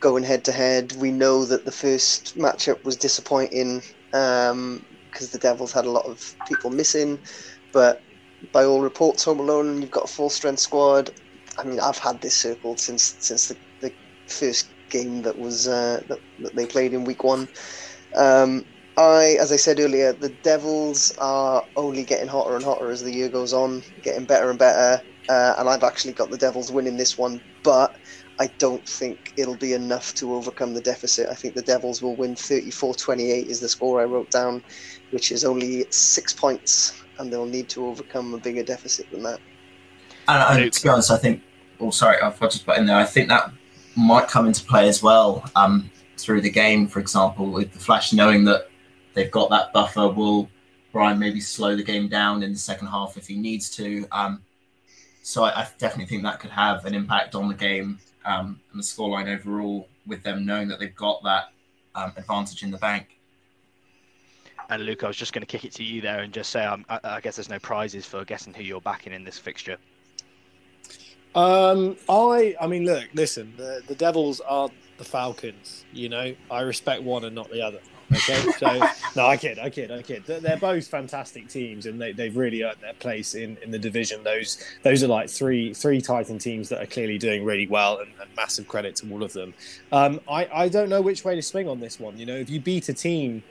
going head to head, we know that the first matchup was disappointing because the Devils had a lot of people missing, but by all reports, Home Alone, you've got a full strength squad. I mean, I've had this circled since since the, the first game that was uh, that, that they played in week one. Um, I, as I said earlier, the Devils are only getting hotter and hotter as the year goes on, getting better and better. Uh, and I've actually got the Devils winning this one, but I don't think it'll be enough to overcome the deficit. I think the Devils will win 34-28 is the score I wrote down, which is only six points, and they'll need to overcome a bigger deficit than that. And, and to be honest, I think. Oh, sorry, I've got to put in there. I think that might come into play as well um, through the game. For example, with the Flash knowing that they've got that buffer, will Brian maybe slow the game down in the second half if he needs to? Um, so I, I definitely think that could have an impact on the game um, and the scoreline overall, with them knowing that they've got that um, advantage in the bank. And Luke, I was just going to kick it to you there and just say, um, I, I guess there's no prizes for guessing who you're backing in this fixture. Um, I, I mean, look, listen, the, the Devils are the Falcons. You know, I respect one and not the other. Okay, so no, I kid, I kid, I kid. They're, both fantastic teams, and they, they've really earned their place in, in the division. Those those are like three three Titan teams that are clearly doing really well, and, and massive credit to all of them. Um, I I don't know which way to swing on this one. You know, if you beat a team,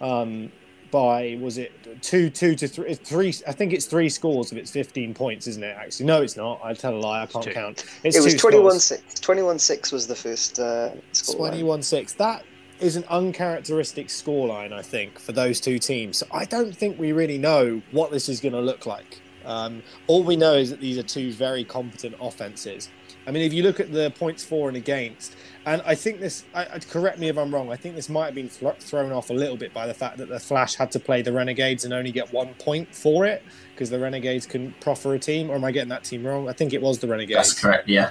um, by was it two two to three three? I think it's three scores if it's fifteen points, isn't it? Actually, no, it's not. I tell a lie. I can't count. It's it was two scores. 21-6. 21-6 was the first uh, score. 21 6. That is an uncharacteristic scoreline, I think, for those two teams. So I don't think we really know what this is going to look like. Um, all we know is that these are two very competent offenses. I mean, if you look at the points for and against, and I think this, I, correct me if I'm wrong, I think this might have been thrown off a little bit by the fact that the Flash had to play the Renegades and only get one point for it because the Renegades couldn't proffer a team. Or am I getting that team wrong? I think it was the Renegades. That's correct. Yeah.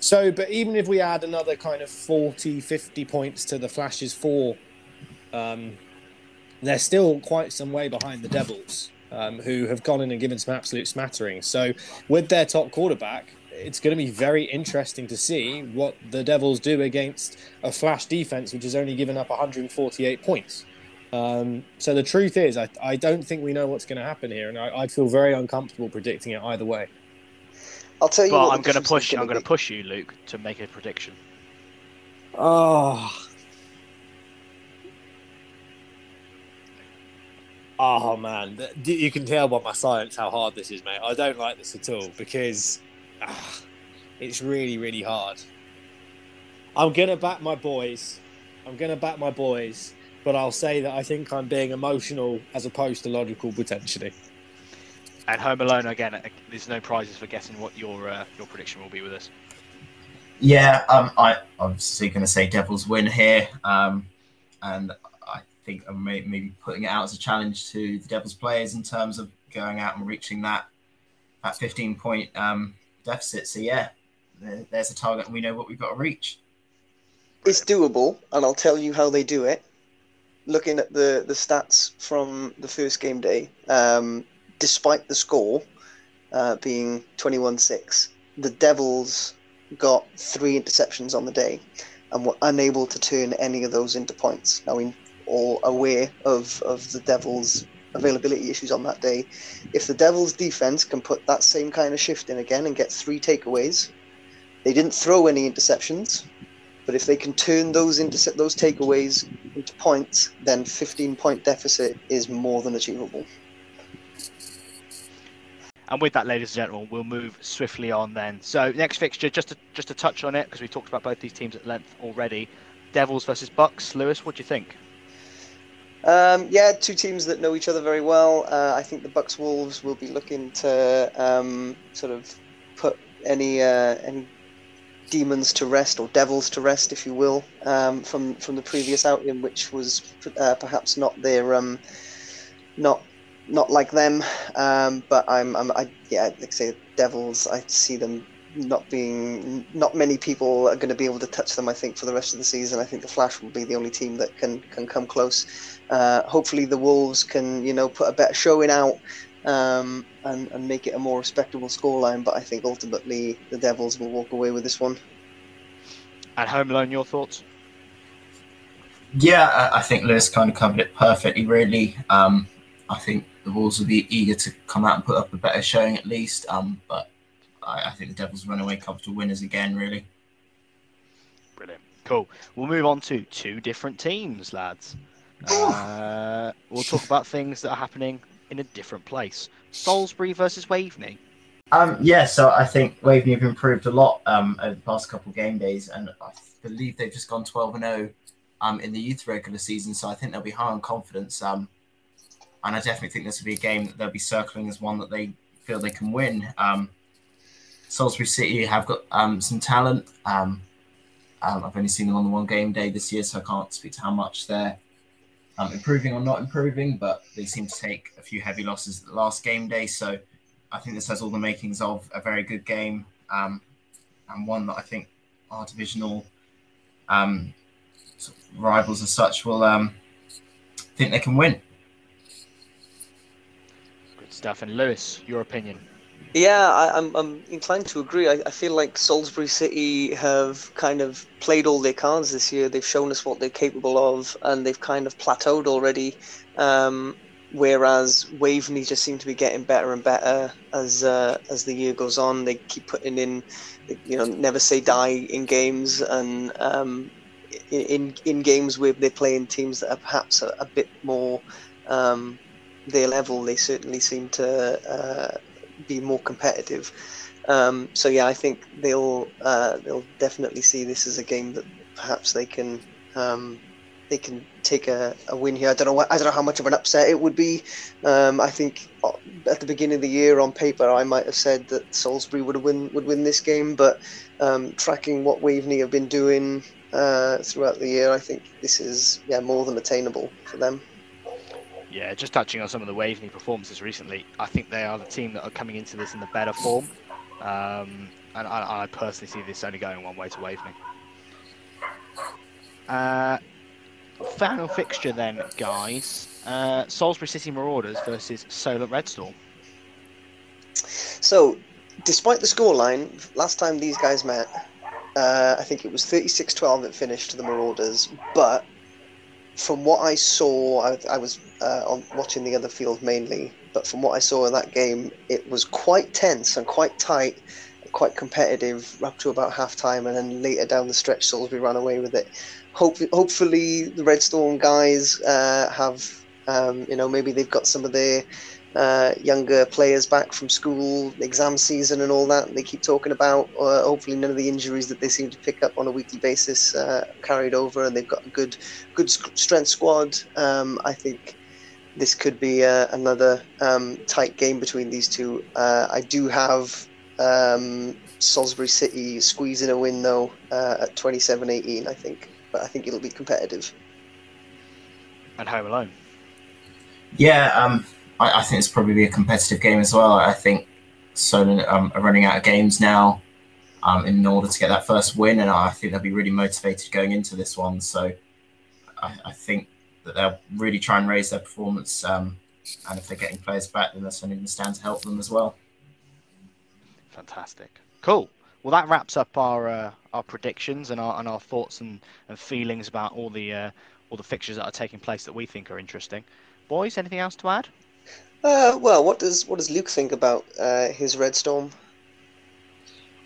So, but even if we add another kind of 40, 50 points to the Flash's four, um, they're still quite some way behind the Devils, um, who have gone in and given some absolute smattering. So, with their top quarterback, it's going to be very interesting to see what the Devils do against a Flash defense, which has only given up 148 points. Um, so the truth is, I, I don't think we know what's going to happen here, and I, I feel very uncomfortable predicting it either way. I'll tell you But what. I'm going to difference push. is I'm going to push you, Luke, to make a prediction. Oh. Oh man, you can tell by my silence how hard this is, mate. I don't like this at all because ah, it's really, really hard. I'm gonna back my boys. I'm gonna back my boys, but I'll say that I think I'm being emotional as opposed to logical potentially. And Home Alone again. uh, There's no prizes for guessing what your uh, your prediction will be with us. Yeah, um, I am obviously going to say Devils win here, um, and I think of may- maybe putting it out as a challenge to the Devils players in terms of going out and reaching that that 15 point um, deficit. So yeah, there, there's a target, and we know what we've got to reach. It's doable, and I'll tell you how they do it. Looking at the, the stats from the first game day, um, despite the score uh, being 21 6, the Devils got three interceptions on the day and were unable to turn any of those into points. Now, we're all aware of, of the Devils' availability issues on that day. If the Devils' defense can put that same kind of shift in again and get three takeaways, they didn't throw any interceptions, but if they can turn those intercept those takeaways into points, then 15 point deficit is more than achievable. And with that, ladies and gentlemen, we'll move swiftly on then. So next fixture, just to just to touch on it because we talked about both these teams at length already. Devils versus Bucks. Lewis, what do you think? Um, yeah, two teams that know each other very well. Uh, I think the Bucks Wolves will be looking to um, sort of put any uh, any demons to rest or devils to rest, if you will, um, from from the previous outing, which was uh, perhaps not their um, not not like them. Um, but I'm, I'm I, yeah, like I say, devils. I see them not being not many people are going to be able to touch them. I think for the rest of the season, I think the Flash will be the only team that can can come close. Uh, hopefully, the Wolves can you know put a better showing out um, and and make it a more respectable scoreline. But I think ultimately the Devils will walk away with this one. And Home Alone, your thoughts? Yeah, I, I think Lewis kind of covered it perfectly. Really, um, I think the Wolves will be eager to come out and put up a better showing at least. Um, but I, I think the Devils run away comfortable winners again. Really. Brilliant. Cool. We'll move on to two different teams, lads. Uh, we'll talk about things that are happening in a different place. Salisbury versus Waveney. Um, yeah, so I think Waveney have improved a lot um, over the past couple game days, and I believe they've just gone 12 and 0 um, in the youth regular season. So I think they'll be high on confidence. Um, and I definitely think this will be a game that they'll be circling as one that they feel they can win. Um, Salisbury City have got um, some talent. Um, um, I've only seen them on the one game day this year, so I can't speak to how much they're um, improving or not improving, but they seem to take a few heavy losses at the last game day. So I think this has all the makings of a very good game um, and one that I think our divisional sort of rivals as such will think they can win. Stuff. And Lewis, your opinion? Yeah, I, I'm I'm inclined to agree. I, I feel like Salisbury City have kind of played all their cards this year. They've shown us what they're capable of, and they've kind of plateaued already. Um, whereas Waveney just seem to be getting better and better as uh, as the year goes on. They keep putting in, you know, never say die in games, and um, in in games where they're playing teams that are perhaps a, a bit more um, their level. They certainly seem to. Uh, be more competitive. Um, so yeah, I think they'll uh, they'll definitely see this as a game that perhaps they can um, they can take a, a win here. I don't know what, I don't know how much of an upset it would be. Um, I think uh, at the beginning of the year on paper I might have said that Salisbury would win would win this game, but um, tracking what Waveney have been doing uh, throughout the year, I think this is yeah more than attainable for them. Yeah, just touching on some of the Waveney performances recently, I think they are the team that are coming into this in the better form. Um, and I, I, personally see this only going one way to Waveney. Uh, final fixture then, guys. Uh, Salisbury City Marauders versus Solent Red Storm. So, despite the scoreline, last time these guys met, uh, I think it was 36 12 that finished to the Marauders, but from what I saw, I, I was uh, on watching the other field mainly, but from what I saw in that game, it was quite tense and quite tight, quite competitive up to about half time, and then later down the stretch, Salisbury ran away with it. Hope, hopefully, the Red Storm guys uh, have, um, you know, maybe they've got some of their uh, younger players back from school, exam season, and all that. They keep talking about. Uh, hopefully, none of the injuries that they seem to pick up on a weekly basis uh, carried over, and they've got a good, good strength squad. Um, I think this could be uh, another um, tight game between these two. Uh, I do have um, Salisbury City squeezing a win though uh, at 27-18, I think, but I think it'll be competitive. And Home Alone. Yeah, um, I, I think it's probably be a competitive game as well. I think Solent um, are running out of games now um, in order to get that first win, and I think they'll be really motivated going into this one. So I, I think that they'll really try and raise their performance. Um, and if they're getting players back, then that's only going to stand to help them as well. Fantastic. Cool. Well, that wraps up our uh, our predictions and our and our thoughts and, and feelings about all the uh, all the fixtures that are taking place that we think are interesting. Boys, anything else to add? Uh, well, what does what does Luke think about uh, his Red Storm?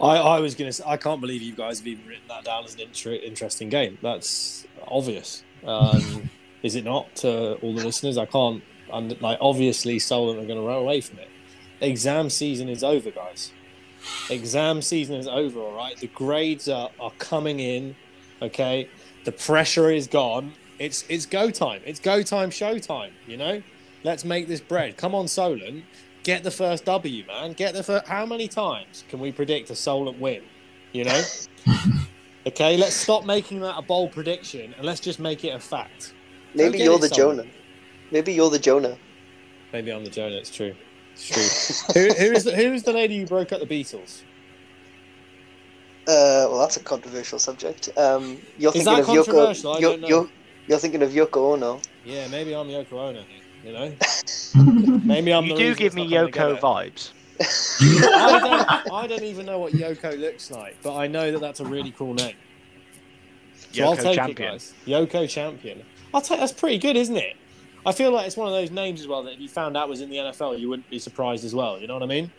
I, I was gonna. Say, I can't believe you guys have even written that down as an inter- interesting game. That's obvious. Um, is it not to all the listeners? I can't. And like obviously, Solent are going to run away from it. Exam season is over, guys. Exam season is over. All right, the grades are, are coming in. Okay, the pressure is gone. It's it's go time. It's go time. Show time. You know, let's make this bread. Come on, Solent. Get the first W, man. Get the first. How many times can we predict a Solent win? You know. okay, let's stop making that a bold prediction and let's just make it a fact. Maybe you're it, the Solent. Jonah. Maybe you're the Jonah. Maybe I'm the Jonah. It's true. It's true. who, who is the, who is the lady who broke up the Beatles? Uh, well, that's a controversial subject. Um, you're Is thinking that of Yoko. I You're, don't know. you're, you're thinking of Yoko Ono. Yeah, maybe I'm Yoko Ono. You know, maybe I'm. you the do give me Yoko vibes. I don't, I don't even know what Yoko looks like, but I know that that's a really cool name. So I'll Yoko take champion. it, guys. Yoko champion. I'll take. That's pretty good, isn't it? I feel like it's one of those names as well that if you found out was in the NFL, you wouldn't be surprised as well. You know what I mean?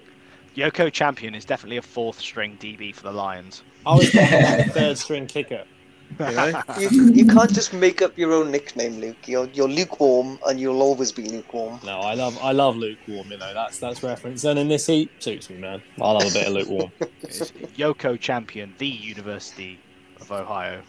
Yoko champion is definitely a fourth string DB for the Lions. I was thinking like a third string kicker. You know? You, you can't just make up your own nickname, Luke. You're, you're lukewarm, and you'll always be lukewarm. No, I love I love lukewarm. You know that's that's reference. And in this heat, suits me, man. I love a bit of lukewarm. Yoko champion, the University of Ohio.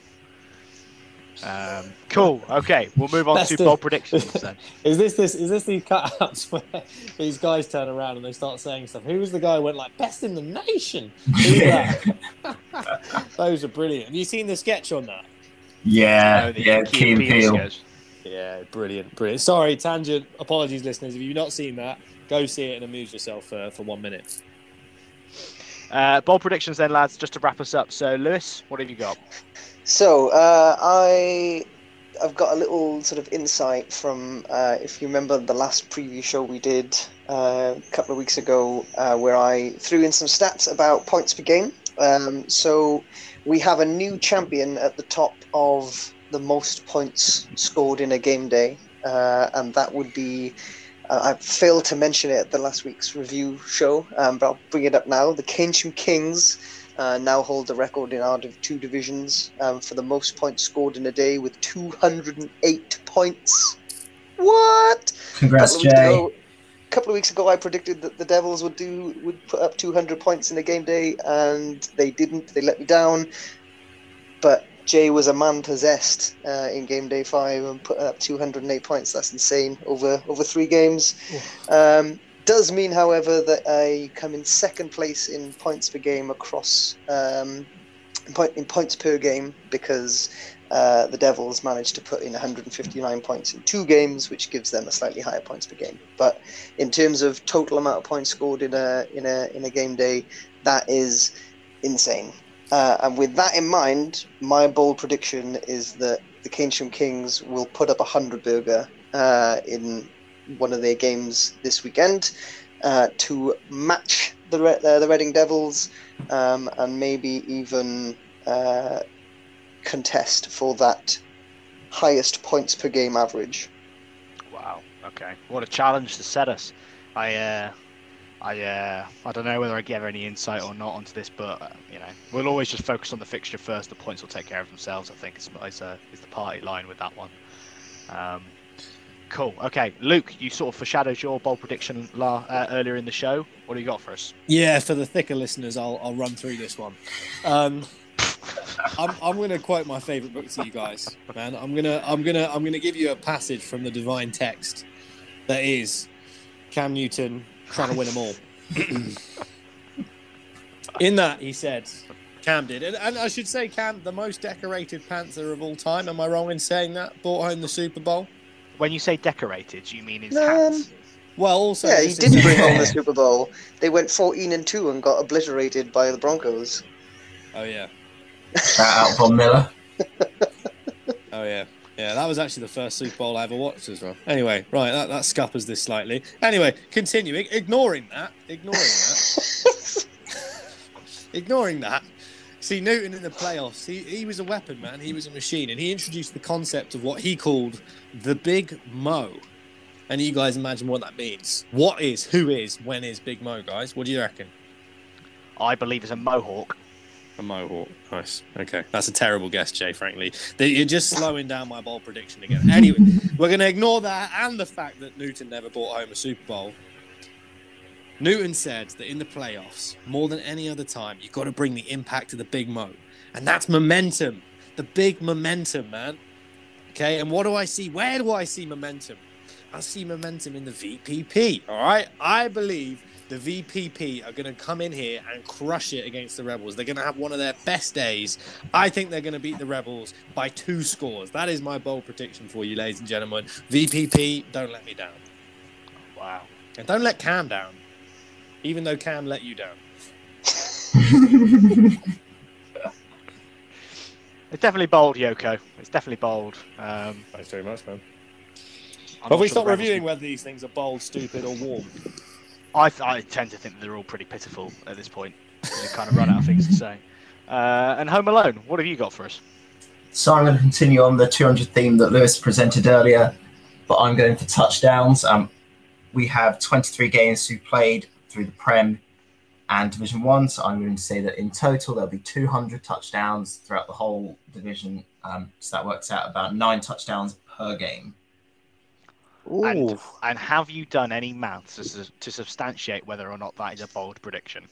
Um, cool. Okay, we'll move on That's to the- bold predictions then. Is this this is this the cutouts where these guys turn around and they start saying stuff? Who was the guy who went like best in the nation? Who's that? Those are brilliant. Have you seen the sketch on that? Yeah, the yeah, Key Key and and Peele. Yeah, brilliant, brilliant. Sorry, tangent. Apologies, listeners. If you've not seen that, go see it and amuse yourself uh, for one minute. Uh, bold predictions then, lads. Just to wrap us up. So, Lewis, what have you got? So uh, I I've got a little sort of insight from uh, if you remember the last preview show we did uh, a couple of weeks ago, uh, where I threw in some stats about points per game. Um, so we have a new champion at the top of the most points scored in a game day, uh, and that would be. I failed to mention it at the last week's review show, um, but I'll bring it up now. The Keynsham Kings uh, now hold the record in our div- two divisions um, for the most points scored in a day with 208 points. What? Congrats, couple of weeks Jay. ago, a couple of weeks ago, I predicted that the Devils would do would put up 200 points in a game day, and they didn't. They let me down. But Jay was a man possessed uh, in game day five and put up 208 points. That's insane over over three games. Um, does mean, however, that I come in second place in points per game across um, in, point, in points per game because uh, the Devils managed to put in 159 points in two games, which gives them a slightly higher points per game. But in terms of total amount of points scored in a in a in a game day, that is insane. Uh, and with that in mind, my bold prediction is that the Keynsham Kings will put up a hundred burger uh, in one of their games this weekend uh, to match the Re- uh, the Reading Devils um, and maybe even uh, contest for that highest points per game average. Wow. Okay. What a challenge to set us. I, uh, I, uh, I don't know whether I give any insight or not onto this, but uh, you know, we'll always just focus on the fixture first. The points will take care of themselves. I think is is, uh, is the party line with that one. Um, cool. Okay, Luke, you sort of foreshadowed your bold prediction la- uh, earlier in the show. What do you got for us? Yeah, for the thicker listeners, I'll, I'll run through this one. Um, I'm, I'm going to quote my favorite book to you guys, man. I'm gonna I'm gonna I'm gonna give you a passage from the divine text that is Cam Newton trying to win them all. In that, he said, Cam did, and, and I should say, Cam, the most decorated Panther of all time. Am I wrong in saying that? Brought home the Super Bowl. when you say decorated, you mean his Um, hats? Well, also Yeah, he did is- bring home the Super Bowl. They went 14 and 2 and got obliterated by the Broncos. Oh yeah, Shout out Von Miller. oh yeah, yeah. That was actually the first Super Bowl I ever watched as well. Anyway, right, that, that scuppers this slightly. Anyway, continuing, ignoring that, ignoring that, ignoring that. See, Newton in the playoffs, he, he was a weapon, man. He was a machine, and he introduced the concept of what he called the Big Mo. And you guys imagine what that means. What is, who is, when is Big Mo, guys? What do you reckon? I believe it's a mohawk. A mohawk. Nice. Okay. That's a terrible guess, Jay, frankly. You're just slowing down my bold prediction again. Anyway, we're going to ignore that and the fact that Newton never brought home a Super Bowl. Newton said that in the playoffs, more than any other time, you've got to bring the impact to the big mo. And that's momentum. The big momentum, man. Okay. And what do I see? Where do I see momentum? I see momentum in the VPP. All right. I believe the VPP are going to come in here and crush it against the Rebels. They're going to have one of their best days. I think they're going to beat the Rebels by two scores. That is my bold prediction for you, ladies and gentlemen. VPP, don't let me down. Wow. And don't let Cam down, even though Cam let you down. It's definitely bold, Yoko. It's definitely bold. Um, Thanks very much, man. I'm But we sure stop reviewing whether these things are bold, stupid, or warm. I, I tend to think they're all pretty pitiful at this point. We've kind of run out of things to say. Uh, and Home Alone, what have you got for us? So I'm going to continue on the 200 theme that Lewis presented earlier, but I'm going for touchdowns. Um, we have 23 games who played through the Prem and Division One, so I'm going to say that in total there'll be 200 touchdowns throughout the whole division. Um, so that works out about nine touchdowns per game. And, and have you done any maths to, to substantiate whether or not that is a bold prediction?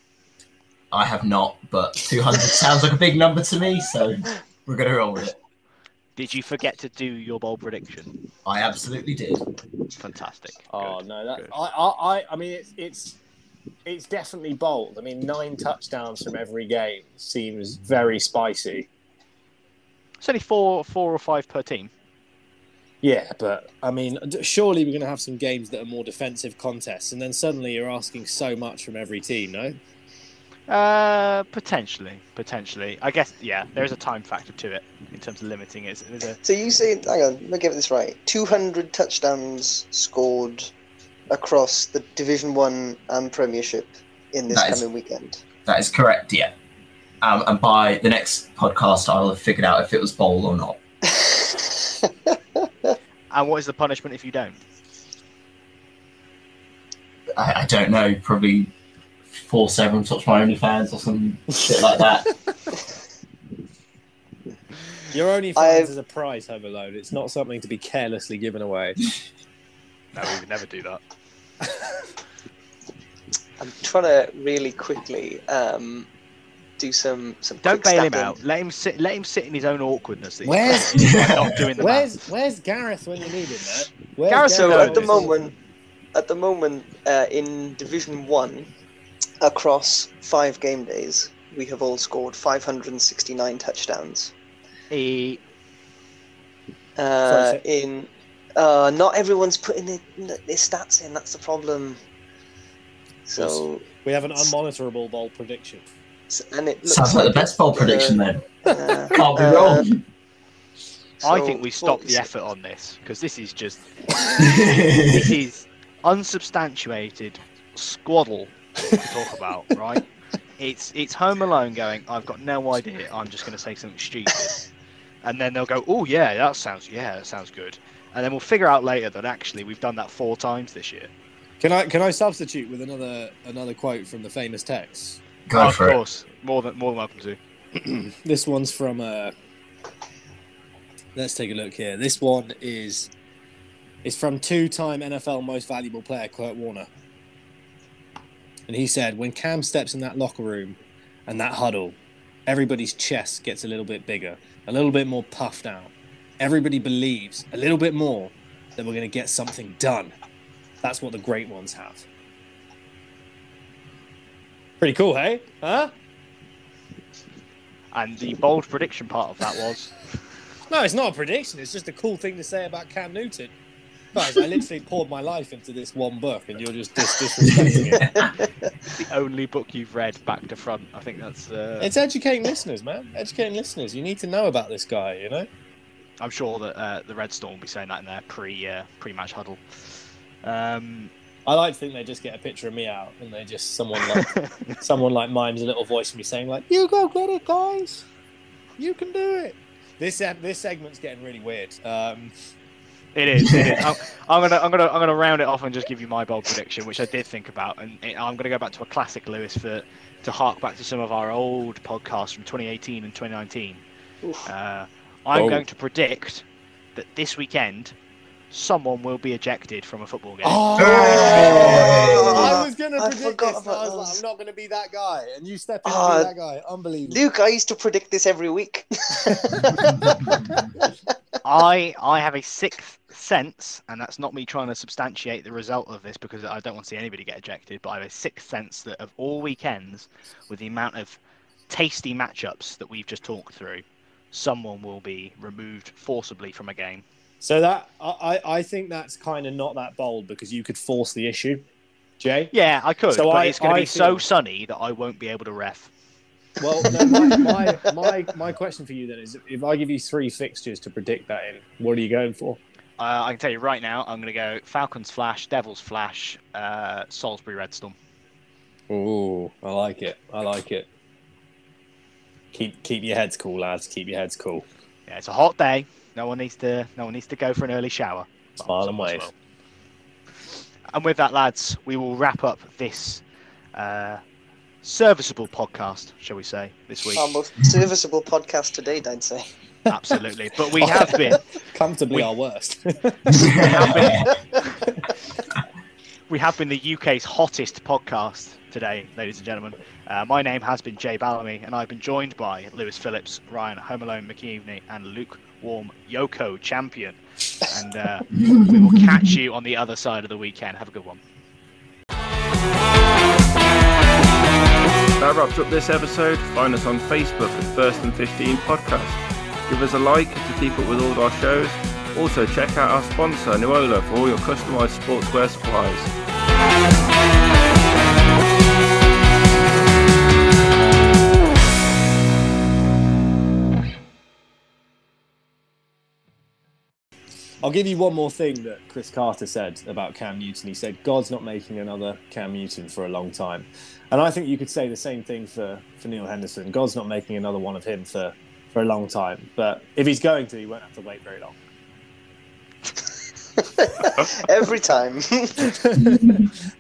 I have not, but 200 sounds like a big number to me, so we're going to roll with it. Did you forget to do your bold prediction? I absolutely did. Fantastic. Oh Good. no, that I, I, I, I mean, it's it's it's definitely bold. I mean, nine touchdowns from every game seems very spicy. It's only four, four or five per team. Yeah, but I mean, surely we're going to have some games that are more defensive contests, and then suddenly you're asking so much from every team, no? Uh, potentially, potentially. I guess yeah. There is a time factor to it in terms of limiting it. A So you say, hang on, let me get this right. 200 touchdowns scored across the Division One and Premiership in this That is- coming weekend. That is correct, yeah. Um, and by the next podcast, I'll have figured out if it was bowl or not. And what is the punishment if you don't? I, I don't know, probably four seven to watch my OnlyFans or some shit like that. Your only I've- fans is a prize, Home Alone. It's not something to be carelessly given away. No, we would never do that. I'm trying to really quickly um, do some some. Don't quick bail him out. Let him sit. Let him sit in his own awkwardness. that Where's- got not doing the Where's maths. Where's Gareth when you need him, man? Where's Gareth- So No, at the moment, at the moment, uh, in Division One, across five game days, we have all scored 569 touchdowns. He, Uh, in uh, not everyone's putting their, their stats in. That's the problem. So, We have an unmonitorable bold prediction. And it looks Sounds like the best bowl prediction then. Uh, Can't be uh, wrong. I think we stop the effort on this because this is just this is unsubstantiated squaddle to talk about, right? It's it's Home Alone going. I've got no idea. I'm just going to say something stupid, and then they'll go, "Oh yeah, that sounds yeah, that sounds good," and then we'll figure out later that actually we've done that four times this year. Can I can I substitute with another another quote from the famous text? Go of for it. course, more than more than welcome to. This one's from uh Let's take a look here. This one is is from two-time NFL most valuable player Kurt Warner. And he said, "When Cam steps in that locker room and that huddle, everybody's chest gets a little bit bigger, a little bit more puffed out. Everybody believes a little bit more that we're going to get something done. That's what the great ones have." Pretty cool, hey? Huh? And the bold prediction part of that was No, it's not a prediction. It's just a cool thing to say about Cam Newton. Guys, I literally poured my life into this one book, and you're just dis- disrespecting it. the only book you've read back to front. I think that's. Uh, It's educating listeners, man. Educating listeners. You need to know about this guy. You know. I'm sure that uh, the Red Storm will be saying that in their pre uh, pre match huddle. Um, I like to think they just get a picture of me out, and they just someone like someone like mimes a little voice of me saying like, "You go get it, guys. You can do it." This uh, this segment's getting really weird. Um, It is. It is. I'm, I'm gonna, I'm gonna, I'm gonna round it off and just give you my bold prediction, which I did think about, and it, I'm gonna go back to a classic Lewis for to hark back to some of our old podcasts from 2018 and 2019. Uh, I'm Oh. going to predict that this weekend someone will be ejected from a football game. Oh, Hey! I was going to predict this, I was like, I'm not going to be that guy, and you step in and be uh, that guy. Unbelievable. Luke, I used to predict this every week. I I have a sixth sense, and that's not me trying to substantiate the result of this because I don't want to see anybody get ejected, but I have a sixth sense that of all weekends, with the amount of tasty matchups that we've just talked through, someone will be removed forcibly from a game. So that I, I think that's kind of not that bold because you could force the issue, Jay. Yeah, I could, So but I- it's going to be so sunny that I won't be able to ref. Well, no, my, my my my question for you then is: if I give you three fixtures to predict that in, what are you going for? Uh, I can tell you right now, I'm going to go Falcons Flash, Devils Flash, uh, Salisbury Red Storm. Ooh, I like it. I like it. Keep keep your heads cool, lads. Keep your heads cool. Yeah, it's a hot day. No one needs to. No one needs to go for an early shower. Smile and Someone wave. And with that, lads, we will wrap up this uh, serviceable podcast, shall we say, this week. Our most serviceable podcast today, date, I'd say. Absolutely, but we have been. Comfortably We- our worst. We have been. we have been the UK's hottest podcast today, ladies and gentlemen. Uh, my name has been Jay Bellamy, and I've been joined by Lewis Phillips, Ryan Home Alone McKeveney, and Luke Warm Yoko Champion. And uh, we will catch you on the other side of the weekend. Have a good one. That wraps up this episode. Find us on Facebook at First and 15 Podcast. Give us a like to keep up with all of our shows. Also, check out our sponsor, Nuola, for all your customized sportswear supplies. I'll give you one more thing that Cris Carter said about Cam Newton. He said, God's not making another Cam Newton for a long time. And I think you could say the same thing for, for Neil Henderson. God's not making another one of him for, for a long time. But if he's going to, he won't have to wait very long. Every time.